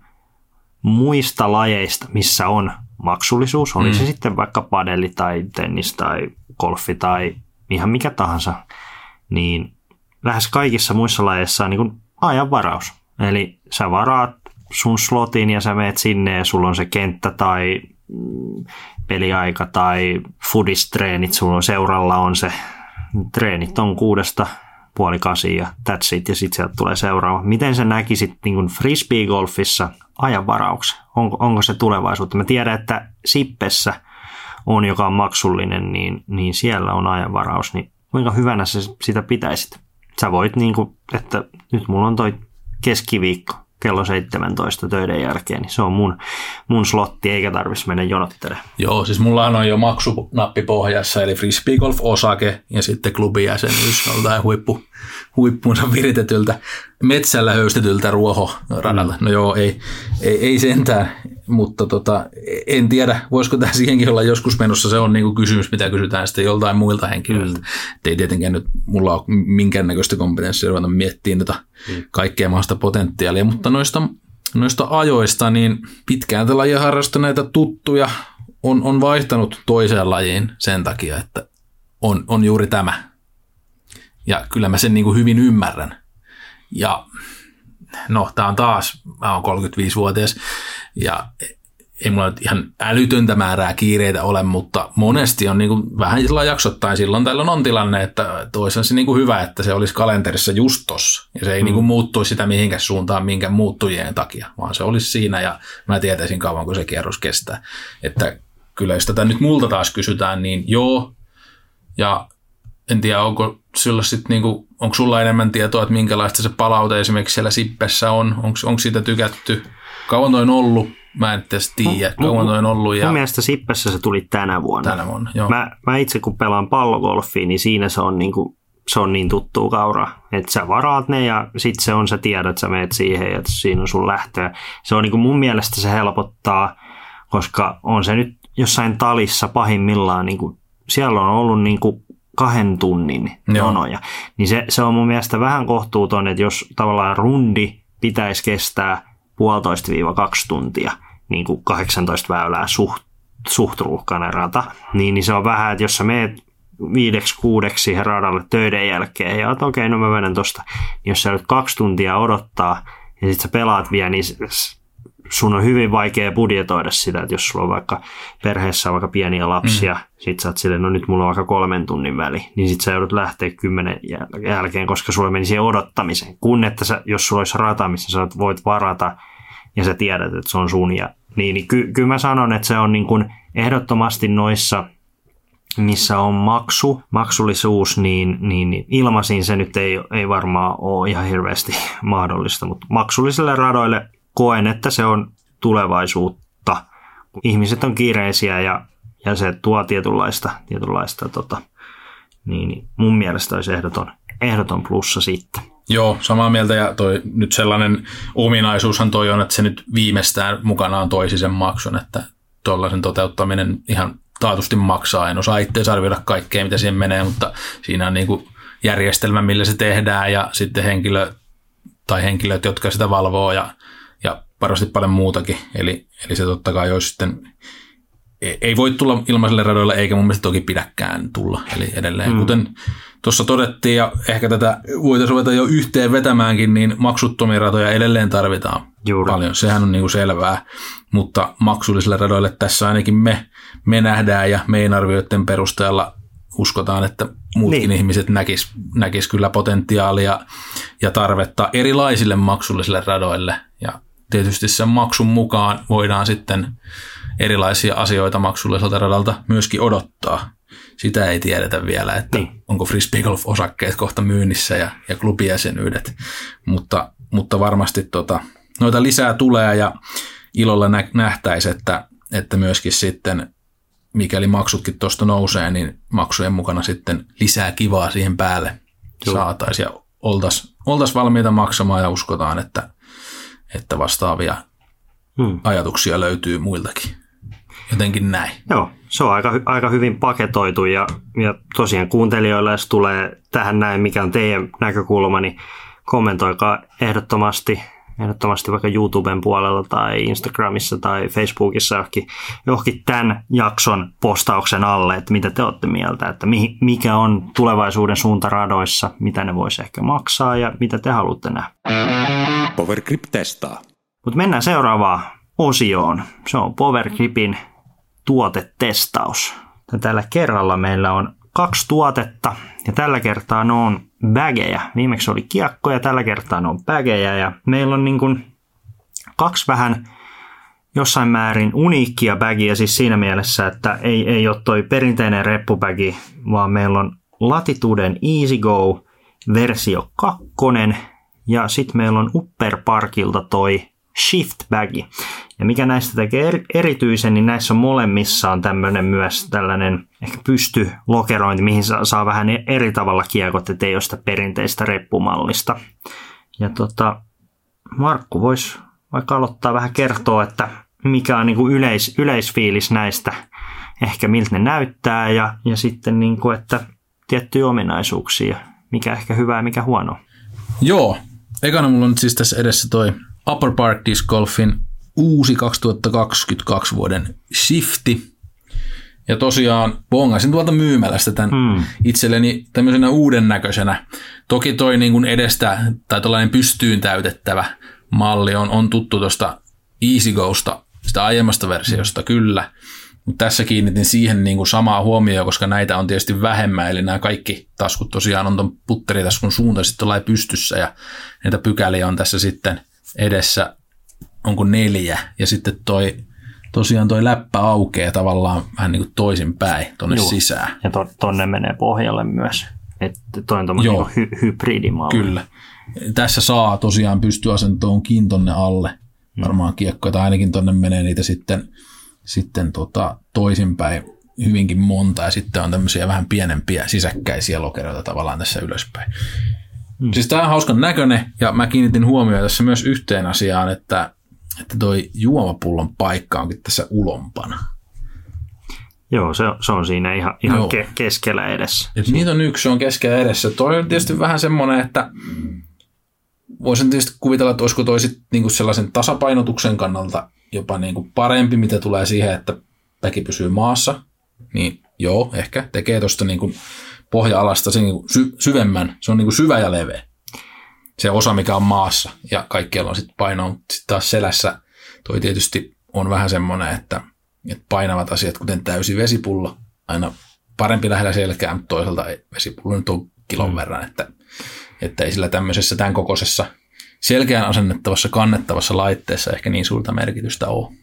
muista lajeista, missä on maksullisuus, oli mm. se sitten vaikka padelli tai tennis tai golfi tai ihan mikä tahansa, niin lähes kaikissa muissa lajeissa on niin ajan varaus. Eli sä varaat sun slotin ja sä meet sinne ja sulla on se kenttä tai mm, peliaika tai fudistreenit, sulla on seuralla on se, treenit on kuudesta puoli kasi ja that's it, ja sitten sieltä tulee seuraava. Miten sä näkisit niin frisbee-golfissa ajanvarauksen? Onko, onko se tulevaisuutta? Mä tiedän, että Sippessä on, joka on maksullinen, niin, niin siellä on ajanvaraus, niin kuinka hyvänä sä sitä pitäisit? Sä voit, niin kuin, että nyt mulla on toi keskiviikko, kello 17 töiden jälkeen, niin se on mun, mun slotti, eikä tarvitsisi mennä jonottelemaan. Joo, siis mulla on jo maksunappi pohjassa, eli Frisbee Golf Osake ja sitten klubijäsenyys joltain huippu, huippuunsa viritetyltä metsällä höystetyltä ruohoradalta. No joo, ei, ei, ei sentään, mutta tota, en tiedä, voisiko tämä siihenkin olla joskus menossa. Se on niinku kysymys, mitä kysytään sitten joltain muilta henkilöiltä. Mm. ei tietenkään nyt mulla ole minkäännäköistä kompetenssia ruveta miettimään tätä mm. kaikkea maasta potentiaalia, mutta noista, noista ajoista, niin pitkään tällä lajia harrastaneita tuttuja on, on vaihtanut toiseen lajiin sen takia, että on, on juuri tämä. Ja kyllä mä sen niin kuin hyvin ymmärrän. Ja no, tämä on taas, mä oon 35-vuotias ja ei mulla nyt ihan älytöntä määrää kiireitä ole, mutta monesti on niin kuin vähän sillä jaksottain silloin tällöin on tilanne, että toisen se niin kuin hyvä, että se olisi kalenterissa just tossa. Ja se ei mm. niin kuin muuttuisi sitä mihinkään suuntaan minkä muuttujien takia, vaan se olisi siinä ja mä tietäisin kauan, kun se kierros kestää. Että kyllä jos tätä nyt multa taas kysytään, niin joo. Ja en tiedä, onko sulla sit niinku, onko sulla enemmän tietoa, että minkälaista se palaute esimerkiksi siellä Sippessä on? Onko, onko siitä tykätty? Kauan toi on ollut? Mä en edes tiedä, kauan toi on ollut. Ja... Mun mielestä Sippessä se tuli tänä vuonna. Tänä vuonna, joo. Mä, mä itse kun pelaan pallogolfia, niin siinä se on niinku, se on niin tuttu kaura, että sä varaat ne ja sit se on, sä tiedät, sä meet siihen ja siinä on sun lähtöä. Se on niinku mun mielestä se helpottaa, koska on se nyt jossain talissa pahimmillaan, niinku, siellä on ollut niinku kahden tunnin jonoja. Niin se, se on mun mielestä vähän kohtuuton, että jos tavallaan rundi pitäisi kestää puolitoista viiva kaksi tuntia, niin kuin 18 väylää suht suht rata, niin, niin se on vähän, että jos sä meet viideksi kuudeksi siihen radalle töiden jälkeen ja okei, okay, no mä menen tosta, niin jos sä nyt kaksi tuntia odottaa ja sit sä pelaat vielä, niin sun on hyvin vaikea budjetoida sitä, että jos sulla on vaikka perheessä on vaikka pieniä lapsia, mm. sit sä oot silleen, no nyt mulla on vaikka kolmen tunnin väli, niin sit sä joudut lähteä kymmenen jälkeen, koska sulla meni siihen odottamiseen. Kun että sä, jos sulla olisi rata, missä sä voit varata ja sä tiedät, että se on sun ja niin, niin ky- kyllä mä sanon, että se on niin kuin ehdottomasti noissa missä on maksu, maksullisuus, niin, niin, niin ilmaisin se nyt ei, ei varmaan ole ihan hirveästi mahdollista, mutta maksullisille radoille koen, että se on tulevaisuutta. Ihmiset on kiireisiä ja, ja se tuo tietynlaista, tietynlaista tota, niin, mun mielestä olisi ehdoton, ehdoton plussa sitten. Joo, samaa mieltä ja toi, nyt sellainen ominaisuushan toi on, että se nyt viimeistään mukanaan toisi sen maksun, että tuollaisen toteuttaminen ihan taatusti maksaa. En osaa itse arvioida kaikkea, mitä siihen menee, mutta siinä on niin kuin järjestelmä, millä se tehdään ja sitten henkilö tai henkilöt, jotka sitä valvoo ja varmasti paljon muutakin. Eli, eli se totta kai olisi sitten, ei voi tulla ilmaiselle radoille eikä mun mielestä toki pidäkään tulla. Eli edelleen, mm. kuten tuossa todettiin ja ehkä tätä voitaisiin ruveta jo yhteen vetämäänkin, niin maksuttomia ratoja edelleen tarvitaan Juuri. paljon. Sehän on niin kuin selvää, mutta maksullisille radoille tässä ainakin me, me nähdään ja meidän arvioiden perusteella uskotaan, että muutkin niin. ihmiset näkis, näkis kyllä potentiaalia ja tarvetta erilaisille maksullisille radoille. Ja tietysti sen maksun mukaan voidaan sitten erilaisia asioita maksulliselta radalta myöskin odottaa. Sitä ei tiedetä vielä, että niin. onko Frisbee Golf-osakkeet kohta myynnissä ja, ja klubijäsenyydet, mutta, mutta varmasti tota, noita lisää tulee ja ilolla nä, nähtäisi, että, että myöskin sitten mikäli maksutkin tuosta nousee, niin maksujen mukana sitten lisää kivaa siihen päälle saataisiin ja oltaisiin oltais valmiita maksamaan ja uskotaan, että, että vastaavia hmm. ajatuksia löytyy muiltakin. Jotenkin näin. Joo, se on aika, aika hyvin paketoitu ja, ja tosiaan kuuntelijoille, jos tulee tähän näin, mikä on teidän näkökulma, niin kommentoikaa ehdottomasti ehdottomasti vaikka YouTuben puolella tai Instagramissa tai Facebookissa johonkin, johonkin tämän jakson postauksen alle, että mitä te olette mieltä, että mikä on tulevaisuuden suunta radoissa, mitä ne voisi ehkä maksaa ja mitä te haluatte nähdä. Powergrip testaa. Mutta mennään seuraavaan osioon. Se on Powergripin tuotetestaus. Tällä kerralla meillä on kaksi tuotetta ja tällä kertaa ne on bagejä. Viimeksi oli kiekkoja, tällä kertaa ne on bagejä ja meillä on niin kuin kaksi vähän jossain määrin uniikkia bagia siis siinä mielessä, että ei, ei ole toi perinteinen reppubägi, vaan meillä on Latituden Easy Go versio 2 ja sitten meillä on Upper Parkilta toi Shift Bagi. Ja mikä näistä tekee erityisen, niin näissä molemmissa on tämmöinen myös tällainen ehkä pystylokerointi, mihin saa, saa vähän eri tavalla kiekot, ettei ole sitä perinteistä reppumallista. Ja tota, Markku voisi vaikka aloittaa vähän kertoa, että mikä on niin kuin yleis, yleisfiilis näistä, ehkä miltä ne näyttää ja, ja sitten niin kuin, että tiettyjä ominaisuuksia, mikä ehkä hyvää ja mikä huono. Joo, ekana mulla on nyt siis tässä edessä toi Upper Park Disc Golfin uusi 2022 vuoden Shifti. Ja tosiaan bongasin tuolta myymälästä tämän mm. itselleni tämmöisenä uuden näköisenä. Toki toi niin kuin edestä tai tällainen pystyyn täytettävä malli on, on tuttu tuosta EasyGosta, sitä aiemmasta versiosta mm. kyllä. Mutta tässä kiinnitin siihen niin kuin samaa huomioon, koska näitä on tietysti vähemmän, eli nämä kaikki taskut tosiaan on tuon putteritaskun suunta sitten pystyssä ja näitä pykäliä on tässä sitten edessä onko neljä, ja sitten toi, tosiaan toi läppä aukeaa tavallaan vähän niin kuin toisinpäin tuonne sisään. Ja to, tonne menee pohjalle myös. Että toi on tuommoinen niin hy, hybridimalli. Kyllä. Tässä saa tosiaan pystyä asentoonkin tonne alle. Hmm. Varmaan kiekkoja, tai ainakin tonne menee niitä sitten, sitten tota, toisinpäin hyvinkin monta, ja sitten on tämmöisiä vähän pienempiä sisäkkäisiä lokeroita tavallaan tässä ylöspäin. Mm. Siis tämä on hauskan näköinen, ja mä kiinnitin huomioon tässä myös yhteen asiaan, että, että toi juomapullon paikka onkin tässä ulompana. Joo, se, se on siinä ihan, ihan Joo. Ke, keskellä edessä. Et niitä on yksi, se on keskellä edessä. Toi on tietysti vähän semmoinen, että voisin tietysti kuvitella, että olisiko toi sit niinku sellaisen tasapainotuksen kannalta jopa niinku parempi, mitä tulee siihen, että väki pysyy maassa, niin joo, ehkä tekee tuosta niin kuin pohja-alasta sen niin kuin sy- syvemmän. Se on niin kuin syvä ja leveä. Se osa, mikä on maassa ja kaikkialla on sitten paino. Sitten taas selässä toi tietysti on vähän semmoinen, että, että painavat asiat, kuten täysi vesipullo, aina parempi lähellä selkää, mutta toisaalta ei, vesipullo nyt on kilon mm. verran, että, että ei sillä tämmöisessä tämän kokoisessa selkeän asennettavassa kannettavassa laitteessa ehkä niin suurta merkitystä ole.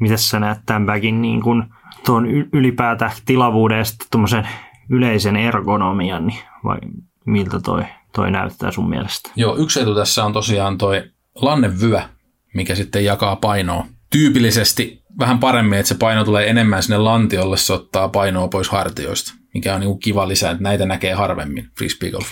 Miten sä näet tämän bagin niin kuin tuon ylipäätään tilavuuden ja sitten yleisen ergonomian, niin vai miltä toi, toi näyttää sun mielestä? Joo, yksi etu tässä on tosiaan toi lannevyö, mikä sitten jakaa painoa tyypillisesti vähän paremmin, että se paino tulee enemmän sinne lantiolle, se ottaa painoa pois hartioista, mikä on niinku kiva lisää, että näitä näkee harvemmin frisbee golf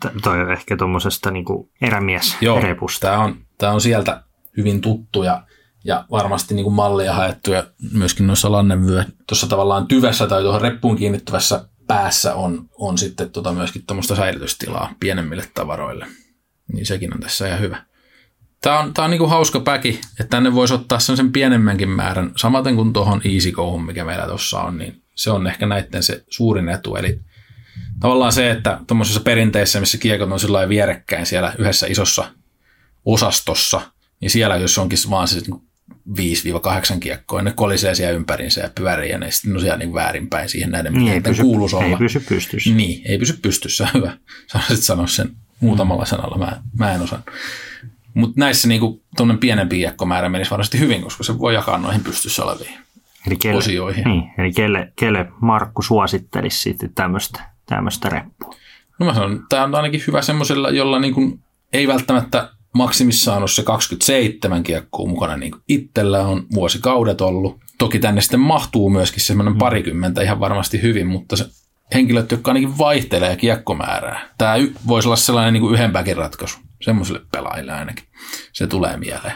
T- toi on ehkä tuommoisesta niinku erämies Joo, tämä on, tää on sieltä hyvin tuttu ja, ja varmasti niinku mallia haettu ja myöskin noissa lannevyö, tuossa tavallaan tyvessä tai tuohon reppuun kiinnittyvässä päässä on, on sitten tota myöskin tuommoista säilytystilaa pienemmille tavaroille. Niin sekin on tässä ihan hyvä. Tämä on, tämä on niin hauska päki, että tänne voisi ottaa sen pienemmänkin määrän, samaten kuin tuohon Easy mikä meillä tuossa on, niin se on ehkä näiden se suurin etu. Eli tavallaan se, että tuommoisessa perinteessä, missä kiekot on vierekkäin siellä yhdessä isossa osastossa, niin siellä jos onkin vaan se 5-8 kiekkoa, ne kolisee siellä ympäriinsä ja pyörii ja ne sitten on siellä niin väärinpäin siihen näiden, niin, ei pysy, kuuluisi olla. Ei pysy pystyssä. Niin, ei pysy pystyssä. Hyvä. Sä sanoa sen muutamalla sanalla, mä, mä en osaa. Mutta näissä niinku tuommoinen pienempi kiekkomäärä menisi varmasti hyvin, koska se voi jakaa noihin pystyssä oleviin eli kelle, osioihin. Niin, eli kelle, kelle Markku suosittelisi sitten tämmöistä, tämmöistä reppua? No mä sanon, tämä on ainakin hyvä semmoisella, jolla niinku ei välttämättä maksimissaan ole se 27 kiekkoa mukana, niin kuin itsellä on vuosikaudet ollut. Toki tänne sitten mahtuu myöskin semmoinen mm. parikymmentä ihan varmasti hyvin, mutta se henkilöt, jotka ainakin vaihtelee kiekkomäärää. Tämä voisi olla sellainen niin kuin yhden ratkaisu semmoiselle pelaajille ainakin. Se tulee mieleen.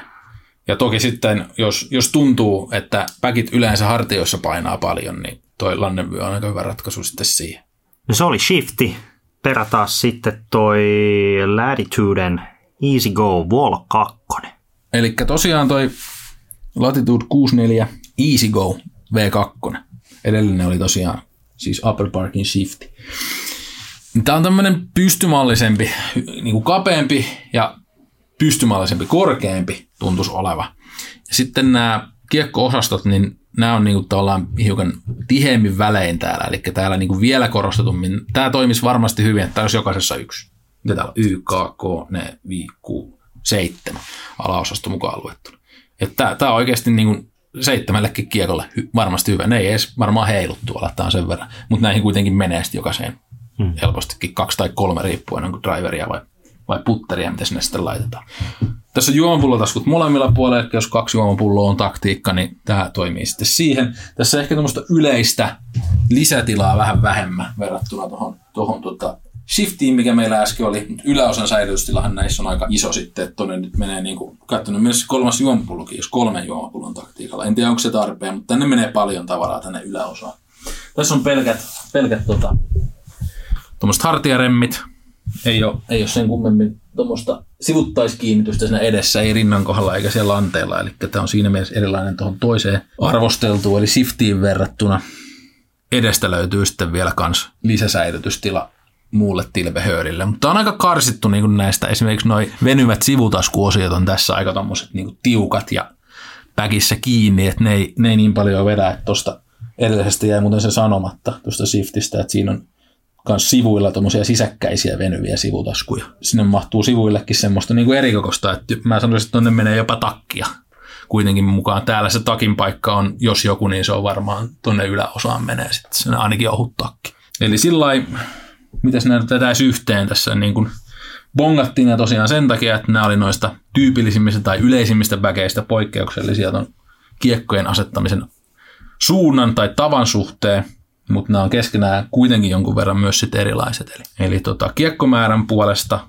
Ja toki sitten, jos, jos tuntuu, että päkit yleensä hartioissa painaa paljon, niin toi lannevyö on aika hyvä ratkaisu sitten siihen. No se oli shifti. Perataan sitten toi Latituden Easy Go Wall 2. Eli tosiaan toi Latitude 64 Easy Go V2. Edellinen oli tosiaan siis Upper Parkin Shifti. Tämä on tämmöinen pystymallisempi, niin kuin kapeampi ja pystymallisempi, korkeampi tuntus oleva. Sitten nämä kiekko-osastot, niin nämä on niin kuin hiukan tiheemmin välein täällä, eli täällä niin kuin vielä korostetummin. Tämä toimisi varmasti hyvin, että tämä olisi jokaisessa yksi. Mitä täällä on? Y, K, K, ne, V, Q, seitsemän alaosasto mukaan luettuna. Että tämä, on oikeasti niin kuin seitsemällekin kiekolle varmasti hyvä. Ne ei edes varmaan heilu tuolla, tämä on sen verran. Mutta näihin kuitenkin menee sitten jokaiseen hmm. helpostikin kaksi tai kolme riippuen, onko driveria vai, vai putteria, miten sinne sitten laitetaan. Tässä on juomapullotaskut molemmilla puolella, jos kaksi juomapulloa on taktiikka, niin tämä toimii sitten siihen. Tässä ehkä tämmöistä yleistä lisätilaa vähän vähemmän verrattuna tuohon, tuohon tuota shiftiin, mikä meillä äsken oli. Yläosan säilytystilahan näissä on aika iso sitten, että tuonne nyt menee niin kuin, kattonut myös kolmas juomapullokin, jos kolmen juomapullon taktiikalla. En tiedä, onko se tarpeen, mutta tänne menee paljon tavaraa tänne yläosaan. Tässä on pelkät, pelkät tota, tuommoiset hartiaremmit. Ei ole, ei ole sen kummemmin tuommoista sivuttaiskiinnitystä siinä edessä, ei rinnan kohdalla eikä siellä lanteella. Eli tämä on siinä mielessä erilainen tuohon toiseen arvosteltuun, eli Shiftiin verrattuna. Edestä löytyy sitten vielä kans lisäsäilytystila muulle tilvehöörille. Mutta on aika karsittu niin näistä. Esimerkiksi noin venyvät sivutaskuosiot on tässä aika tommoset niin tiukat ja päkissä kiinni, että ne ei, ne ei niin paljon vedä. Että tuosta edellisestä jäi muuten se sanomatta tuosta Shiftistä, että siinä on myös sivuilla tuommoisia sisäkkäisiä venyviä sivutaskuja. Sinne mahtuu sivuillekin semmoista niin kuin erikokosta, että mä sanoisin, että tuonne menee jopa takkia kuitenkin mukaan. Täällä se takin paikka on, jos joku, niin se on varmaan tuonne yläosaan menee sitten se ainakin ohut takki. Eli sillä mitäs nämä tätä yhteen tässä niin kuin bongattiin ja tosiaan sen takia, että nämä oli noista tyypillisimmistä tai yleisimmistä bäkeistä poikkeuksellisia ton kiekkojen asettamisen suunnan tai tavan suhteen, mutta nämä on keskenään kuitenkin jonkun verran myös sitten erilaiset. Eli, eli tota, kiekkomäärän puolesta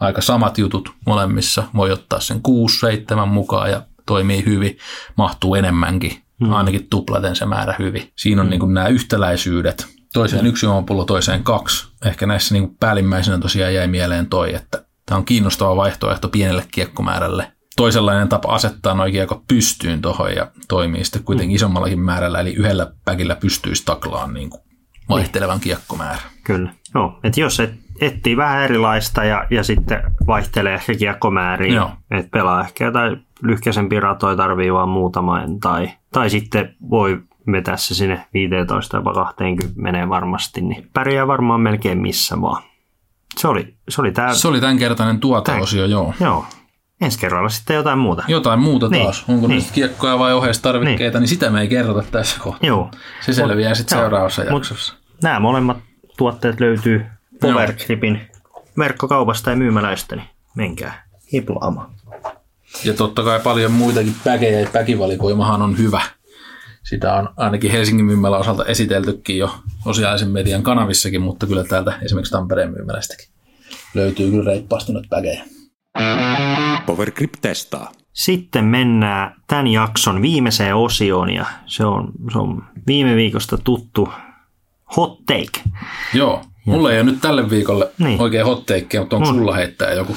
aika samat jutut molemmissa. Voi ottaa sen 6-7 mukaan ja toimii hyvin, mahtuu enemmänkin, hmm. ainakin tuplaten se määrä hyvin. Siinä on hmm. niin nämä yhtäläisyydet toiseen yksi juomapullo, toiseen kaksi. Ehkä näissä niin päällimmäisenä tosiaan jäi mieleen toi, että tämä on kiinnostava vaihtoehto pienelle kiekkomäärälle toisenlainen tapa asettaa noin kiekot pystyyn tuohon ja toimii sitten kuitenkin isommallakin määrällä, eli yhdellä päkillä pystyisi taklaan niin kuin vaihtelevan kiekkomäärän. Kyllä. Joo, että jos et, etsii vähän erilaista ja, ja sitten vaihtelee ehkä kiekkomääriä, Joo. että pelaa ehkä jotain lyhkäisempiä ratoja tarvii vaan muutaman, tai, tai sitten voi vetää se sinne 15 jopa 20 menee varmasti, niin pärjää varmaan melkein missä vaan. Se oli, se oli tää, Se oli tämänkertainen tuote-osio, joo. joo. Ensi kerralla sitten jotain muuta. Jotain muuta Niin, taas. Onko niin. nyt kiekkoja vai oheistarvikkeita, niin. niin sitä me ei kerrota tässä kohtaa. Joo. Se selviää sitten seuraavassa Mut jaksossa. Nämä molemmat tuotteet löytyy Powergripin verkkokaupasta ja myymäläistä, niin menkää hiplaamaan. Ja totta kai paljon muitakin päkejä ja päkivalikoimahan on hyvä. Sitä on ainakin Helsingin myymälä osalta esiteltykin jo sosiaalisen median kanavissakin, mutta kyllä täältä esimerkiksi Tampereen myymälästäkin löytyy kyllä reippaasti noita päkejä. Powergrip testaa. Sitten mennään tämän jakson viimeiseen osioon ja se on, se on viime viikosta tuttu hot take. Joo, mulla ei ole nyt tälle viikolle Niin. oikein hotteikkeja, mutta onko Mulla- sulla heittää joku?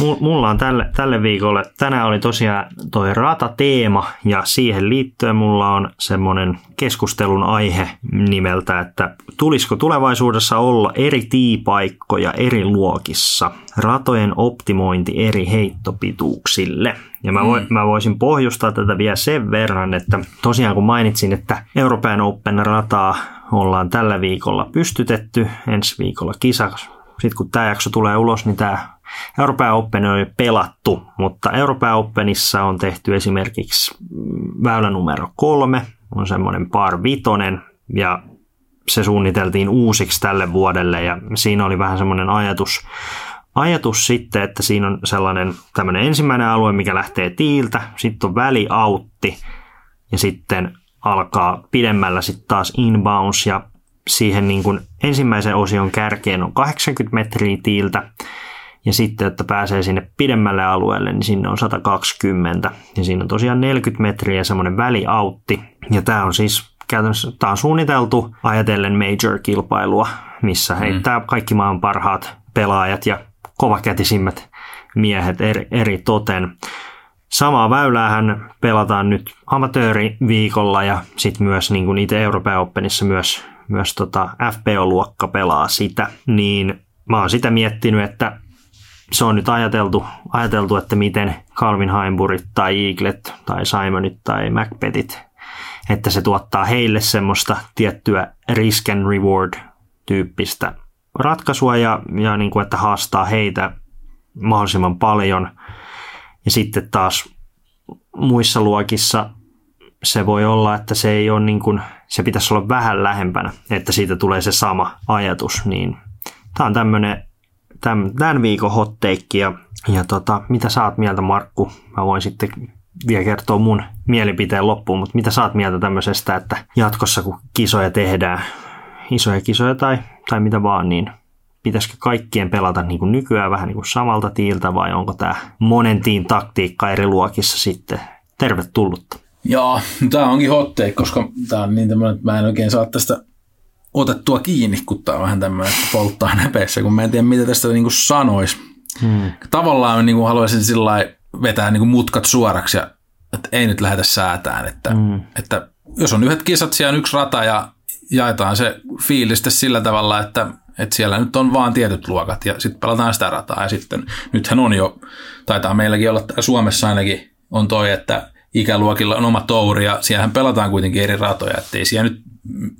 Mu- Mulla on tälle, tälle viikolle, tänään oli tosiaan toi ratateema ja siihen liittyen mulla on semmoinen keskustelun aihe nimeltä, että tulisiko tulevaisuudessa olla eri tiipaikkoja eri luokissa, ratojen optimointi eri heittopituuksille. Ja mä, voi, mä voisin pohjustaa tätä vielä sen verran, että tosiaan kun mainitsin, että Euroopan Open rataa ollaan tällä viikolla pystytetty, ensi viikolla kisa, sitten kun tämä jakso tulee ulos, niin tämä Euroopan Open on jo pelattu, mutta Euroopan Openissa on tehty esimerkiksi mm, väylä numero kolme, on semmoinen par vitonen, ja se suunniteltiin uusiksi tälle vuodelle, ja siinä oli vähän semmoinen ajatus, ajatus sitten, että siinä on sellainen tämmöinen ensimmäinen alue, mikä lähtee tiiltä, sitten on väliautti, ja sitten alkaa pidemmällä sitten taas inbounds, ja siihen niin kuin ensimmäisen osion kärkeen on 80 metriä tiiltä, ja sitten, että pääsee sinne pidemmälle alueelle, niin sinne on 120. Ja siinä on tosiaan 40 metriä semmoinen väliautti. Ja tämä on siis käytännössä, tämä on suunniteltu ajatellen major-kilpailua, missä heittää kaikki maan parhaat pelaajat ja kovakätisimmät miehet eri, eri toten. Samaa väyläähän pelataan nyt amatööriviikolla ja sitten myös niin kuin itse Euroopan Openissa myös, myös tota FPO-luokka pelaa sitä. Niin mä oon sitä miettinyt, että se on nyt ajateltu, ajateltu että miten Calvin Heimburit tai Eaglet tai Simonit tai Macbethit, että se tuottaa heille semmoista tiettyä risk and reward tyyppistä ratkaisua ja, ja niin kuin, että haastaa heitä mahdollisimman paljon. Ja sitten taas muissa luokissa se voi olla, että se ei ole niin kuin, se pitäisi olla vähän lähempänä, että siitä tulee se sama ajatus. Niin tämä on tämmöinen tämän, tämän viikon hot take ja, ja tota, mitä oot mieltä Markku? Mä voin sitten vielä kertoa mun mielipiteen loppuun, mutta mitä oot mieltä tämmöisestä, että jatkossa kun kisoja tehdään, isoja kisoja tai, tai mitä vaan, niin pitäisikö kaikkien pelata niin kuin nykyään vähän niin kuin samalta tiiltä vai onko tämä monen tiin taktiikka eri luokissa sitten tervetullutta? Joo, tämä onkin hot take, koska tämä on niin tämmöinen, että mä en oikein saa tästä otettua kiinni, kun tämä on vähän tämmöinen, että polttaa näpeissä, kun mä en tiedä, mitä tästä niin sanoisi. Hmm. Tavallaan niin kuin haluaisin sillä vetää niin kuin mutkat suoraksi ja että ei nyt lähdetä säätään, että, hmm. että jos on yhdet kisat, siellä on yksi rata ja jaetaan se fiiliste sillä tavalla, että, että siellä nyt on vaan tietyt luokat ja sitten pelataan sitä rataa ja sitten nythän on jo, taitaa meilläkin olla Suomessa ainakin on toi, että ikäluokilla on oma touri ja siellähän pelataan kuitenkin eri ratoja, ettei siellä nyt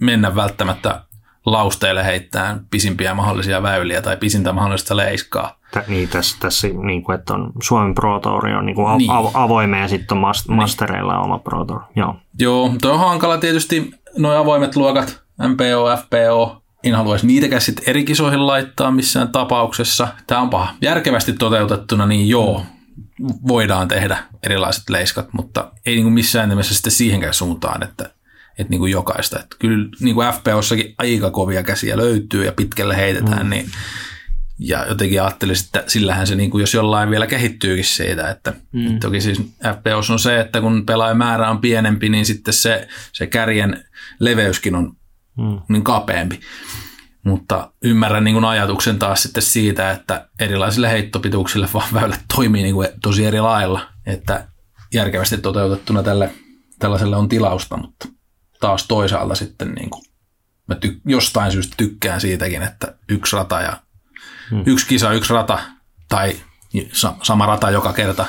mennä välttämättä lausteille heittää pisimpiä mahdollisia väyliä tai pisintä mahdollista leiskaa. Tä, niin, tässä, tässä niin kuin, että on Suomen Pro Tour on niin kuin Niin. niin. ja sitten on mas, mastereilla oma Pro Tour. Joo. Joo, toi on hankala tietysti nuo avoimet luokat, MPO, FPO, en haluaisi niitäkään sitten eri kisoihin laittaa missään tapauksessa. Tämä on paha. Järkevästi toteutettuna, niin joo, voidaan tehdä erilaiset leiskat, mutta ei niin kuin missään nimessä sitten siihenkään suuntaan, että, että niin kuin jokaista. Että kyllä niin kuin FPOssakin aika kovia käsiä löytyy ja pitkälle heitetään, mm. niin ja jotenkin ajattelisin, että sillähän se, niin kuin jos jollain vielä kehittyykin siitä, että mm. toki siis FPS on se, että kun pelaajamäärä on pienempi, niin sitten se, se kärjen leveyskin on mm. niin kapeampi. Mutta ymmärrän niin kuin ajatuksen taas sitten siitä, että erilaisille heittopituuksille vaan väylät toimii niin kuin tosi eri lailla. että järkevästi toteutettuna tälle, tällaiselle on tilausta, mutta taas toisaalta sitten niin kuin mä ty- jostain syystä tykkään siitäkin, että yksi rata ja hmm. yksi kisa, yksi rata tai sa- sama rata joka kerta,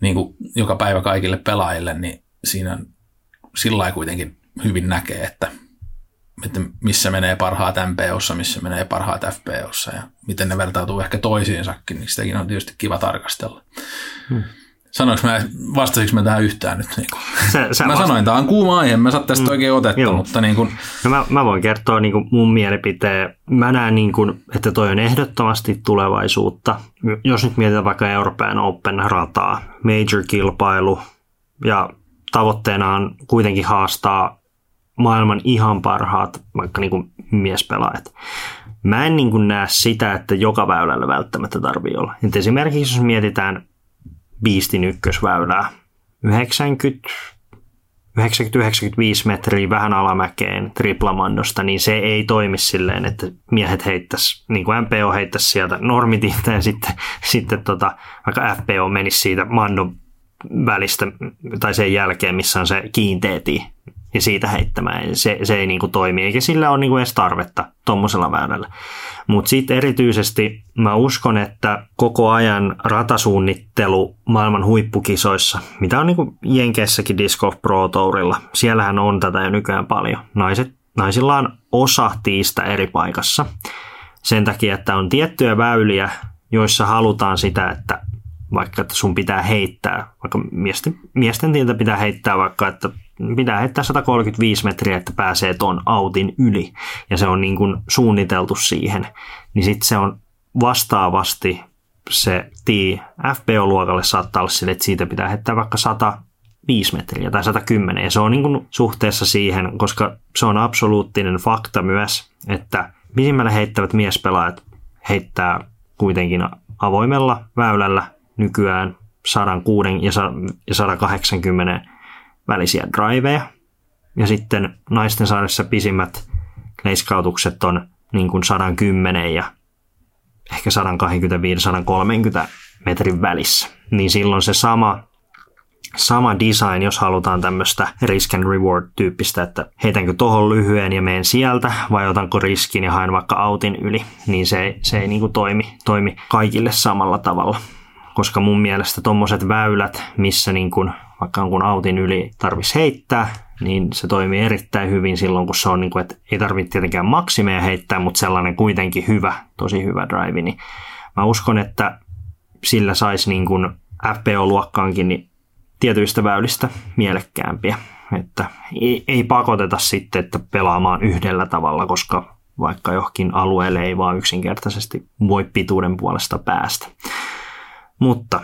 niin kuin joka päivä kaikille pelaajille, niin siinä sillä kuitenkin hyvin näkee, että, että missä menee parhaat MPOssa, missä menee parhaat FPOssa ja miten ne vertautuu ehkä toisiinsakin, niin sitäkin on tietysti kiva tarkastella. Hmm. Sanoinko mä, vastasinko mä tähän yhtään nyt? Niin sä, sä mä vasta- sanoin, tämä on kuuma aihe, mä saan tästä mm, oikein otetta, joo. mutta niin kuin... no mä, mä, voin kertoa niin kuin mun mielipiteen. Mä näen, niin kuin, että toi on ehdottomasti tulevaisuutta. Jos nyt mietitään vaikka Euroopan Open-rataa, major-kilpailu, ja tavoitteena on kuitenkin haastaa maailman ihan parhaat vaikka niin kuin miespelaajat. Mä en niin kuin näe sitä, että joka väylällä välttämättä tarvii olla. Et esimerkiksi jos mietitään Beastin ykkösväylää. 90 90-95 metriä vähän alamäkeen triplamandosta, niin se ei toimi silleen, että miehet heittäisi, niin kuin MPO heittäisi sieltä normitinta ja sitten, sitten tota, vaikka FPO menisi siitä mandon välistä tai sen jälkeen, missä on se kiinteeti ja siitä heittämään. Se, se ei niin kuin toimi, eikä sillä ole niin kuin edes tarvetta tuommoisella väylällä. Mutta sitten erityisesti mä uskon, että koko ajan ratasuunnittelu maailman huippukisoissa, mitä on niin kuin Jenkeissäkin Disc Golf Pro Tourilla, siellähän on tätä jo nykyään paljon. Naiset, naisilla on osa tiistä eri paikassa. Sen takia, että on tiettyjä väyliä, joissa halutaan sitä, että vaikka että sun pitää heittää, vaikka miesten, miesten tieltä pitää heittää vaikka, että pitää heittää 135 metriä, että pääsee ton autin yli, ja se on niin kuin suunniteltu siihen, niin sitten se on vastaavasti se tii FPO-luokalle saattaa olla sille, että siitä pitää heittää vaikka 105 metriä tai 110, ja se on niin kuin suhteessa siihen, koska se on absoluuttinen fakta myös, että pisimmälle heittävät miespelaajat heittää kuitenkin avoimella väylällä nykyään 106 ja 180 välisiä driveja. Ja sitten naisten saadessa pisimmät leiskautukset on niin kuin 110 ja ehkä 125-130 metrin välissä. Niin silloin se sama, sama design, jos halutaan tämmöistä risk and reward tyyppistä, että heitänkö tuohon lyhyen ja menen sieltä vai otanko riskin ja haen vaikka autin yli, niin se, se ei niin kuin toimi, toimi kaikille samalla tavalla. Koska mun mielestä tuommoiset väylät, missä niin kuin vaikka kun autin yli tarvitsisi heittää, niin se toimii erittäin hyvin silloin, kun se on, niin kuin, että ei tarvitse tietenkään maksimeja heittää, mutta sellainen kuitenkin hyvä, tosi hyvä drive, niin mä uskon, että sillä saisi niin kuin FPO-luokkaankin niin tietyistä väylistä mielekkäämpiä. Että ei, ei pakoteta sitten, että pelaamaan yhdellä tavalla, koska vaikka johonkin alueelle ei vaan yksinkertaisesti voi pituuden puolesta päästä. Mutta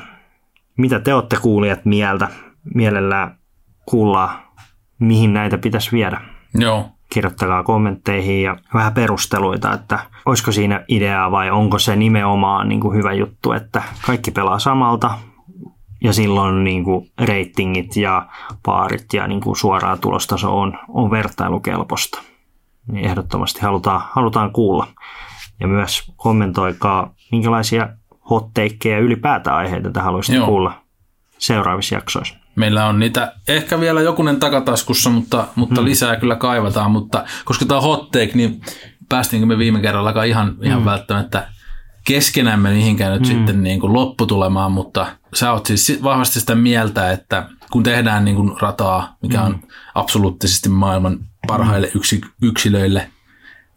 mitä te olette kuulijat mieltä? mielellään kuulla, mihin näitä pitäisi viedä. Joo. Kirjoittakaa kommentteihin ja vähän perusteluita, että olisiko siinä ideaa vai onko se nimenomaan niin kuin hyvä juttu, että kaikki pelaa samalta ja silloin niin kuin reitingit ja paarit ja niin kuin suoraa tulostaso on, on vertailukelpoista. Niin ehdottomasti halutaan, halutaan kuulla. Ja myös kommentoikaa, minkälaisia hotteikkeja ylipäätään aiheita te haluaisitte kuulla seuraavissa jaksoissa. Meillä on niitä ehkä vielä jokunen takataskussa, mutta, mutta mm. lisää kyllä kaivataan. Mutta koska tämä on hot take, niin päästiinkö me viime kerrallakaan ihan, ihan mm. välttämättä keskenämme mihinkään nyt mm. sitten niin kuin lopputulemaan, mutta sä oot siis vahvasti sitä mieltä, että kun tehdään niin kuin rataa, mikä on mm. absoluuttisesti maailman parhaille yksi, yksilöille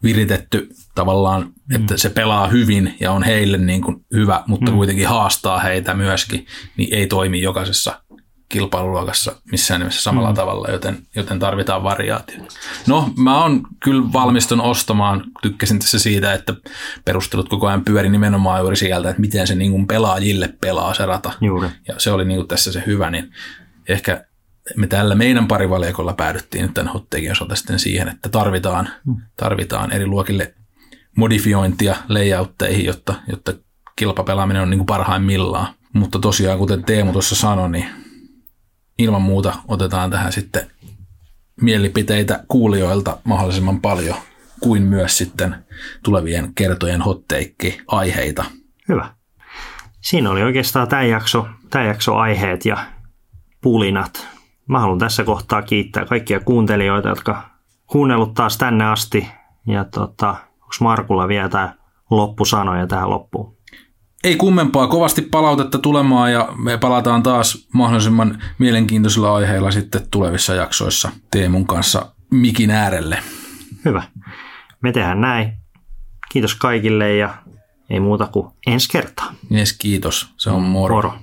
viritetty tavallaan, mm. että se pelaa hyvin ja on heille niin kuin hyvä, mutta mm. kuitenkin haastaa heitä myöskin, niin ei toimi jokaisessa kilpailuluokassa missään nimessä samalla mm. tavalla, joten, joten tarvitaan variaatiota. No, mä oon kyllä valmistun ostamaan, tykkäsin tässä siitä, että perustelut koko ajan pyöri nimenomaan juuri sieltä, että miten se niin kuin pelaajille pelaa se rata. Juuri. Ja se oli niin kuin tässä se hyvä, niin ehkä me tällä meidän parivaliokolla päädyttiin nyt tämän hotteekin osalta sitten siihen, että tarvitaan, mm. tarvitaan eri luokille modifiointia layoutteihin, jotta, jotta kilpapelaaminen on niin kuin parhaimmillaan. Mutta tosiaan, kuten Teemu tuossa sanoi, niin ilman muuta otetaan tähän sitten mielipiteitä kuulijoilta mahdollisimman paljon, kuin myös sitten tulevien kertojen hotteikki-aiheita. Hyvä. siinä oli oikeastaan tämä jakso, tämä jakso aiheet ja pulinat. Mä haluan tässä kohtaa kiittää kaikkia kuuntelijoita, jotka kuunnellut taas tänne asti. Ja tota, onko Markulla vielä tämä loppusanoja tähän loppuun? Ei kummempaa, kovasti palautetta tulemaan ja me palataan taas mahdollisimman mielenkiintoisilla aiheilla sitten tulevissa jaksoissa Teemun kanssa mikin äärelle. Hyvä. Me tehdään näin. Kiitos kaikille ja ei muuta kuin ensi kertaa. Yes, kiitos. Se on moro. Moro.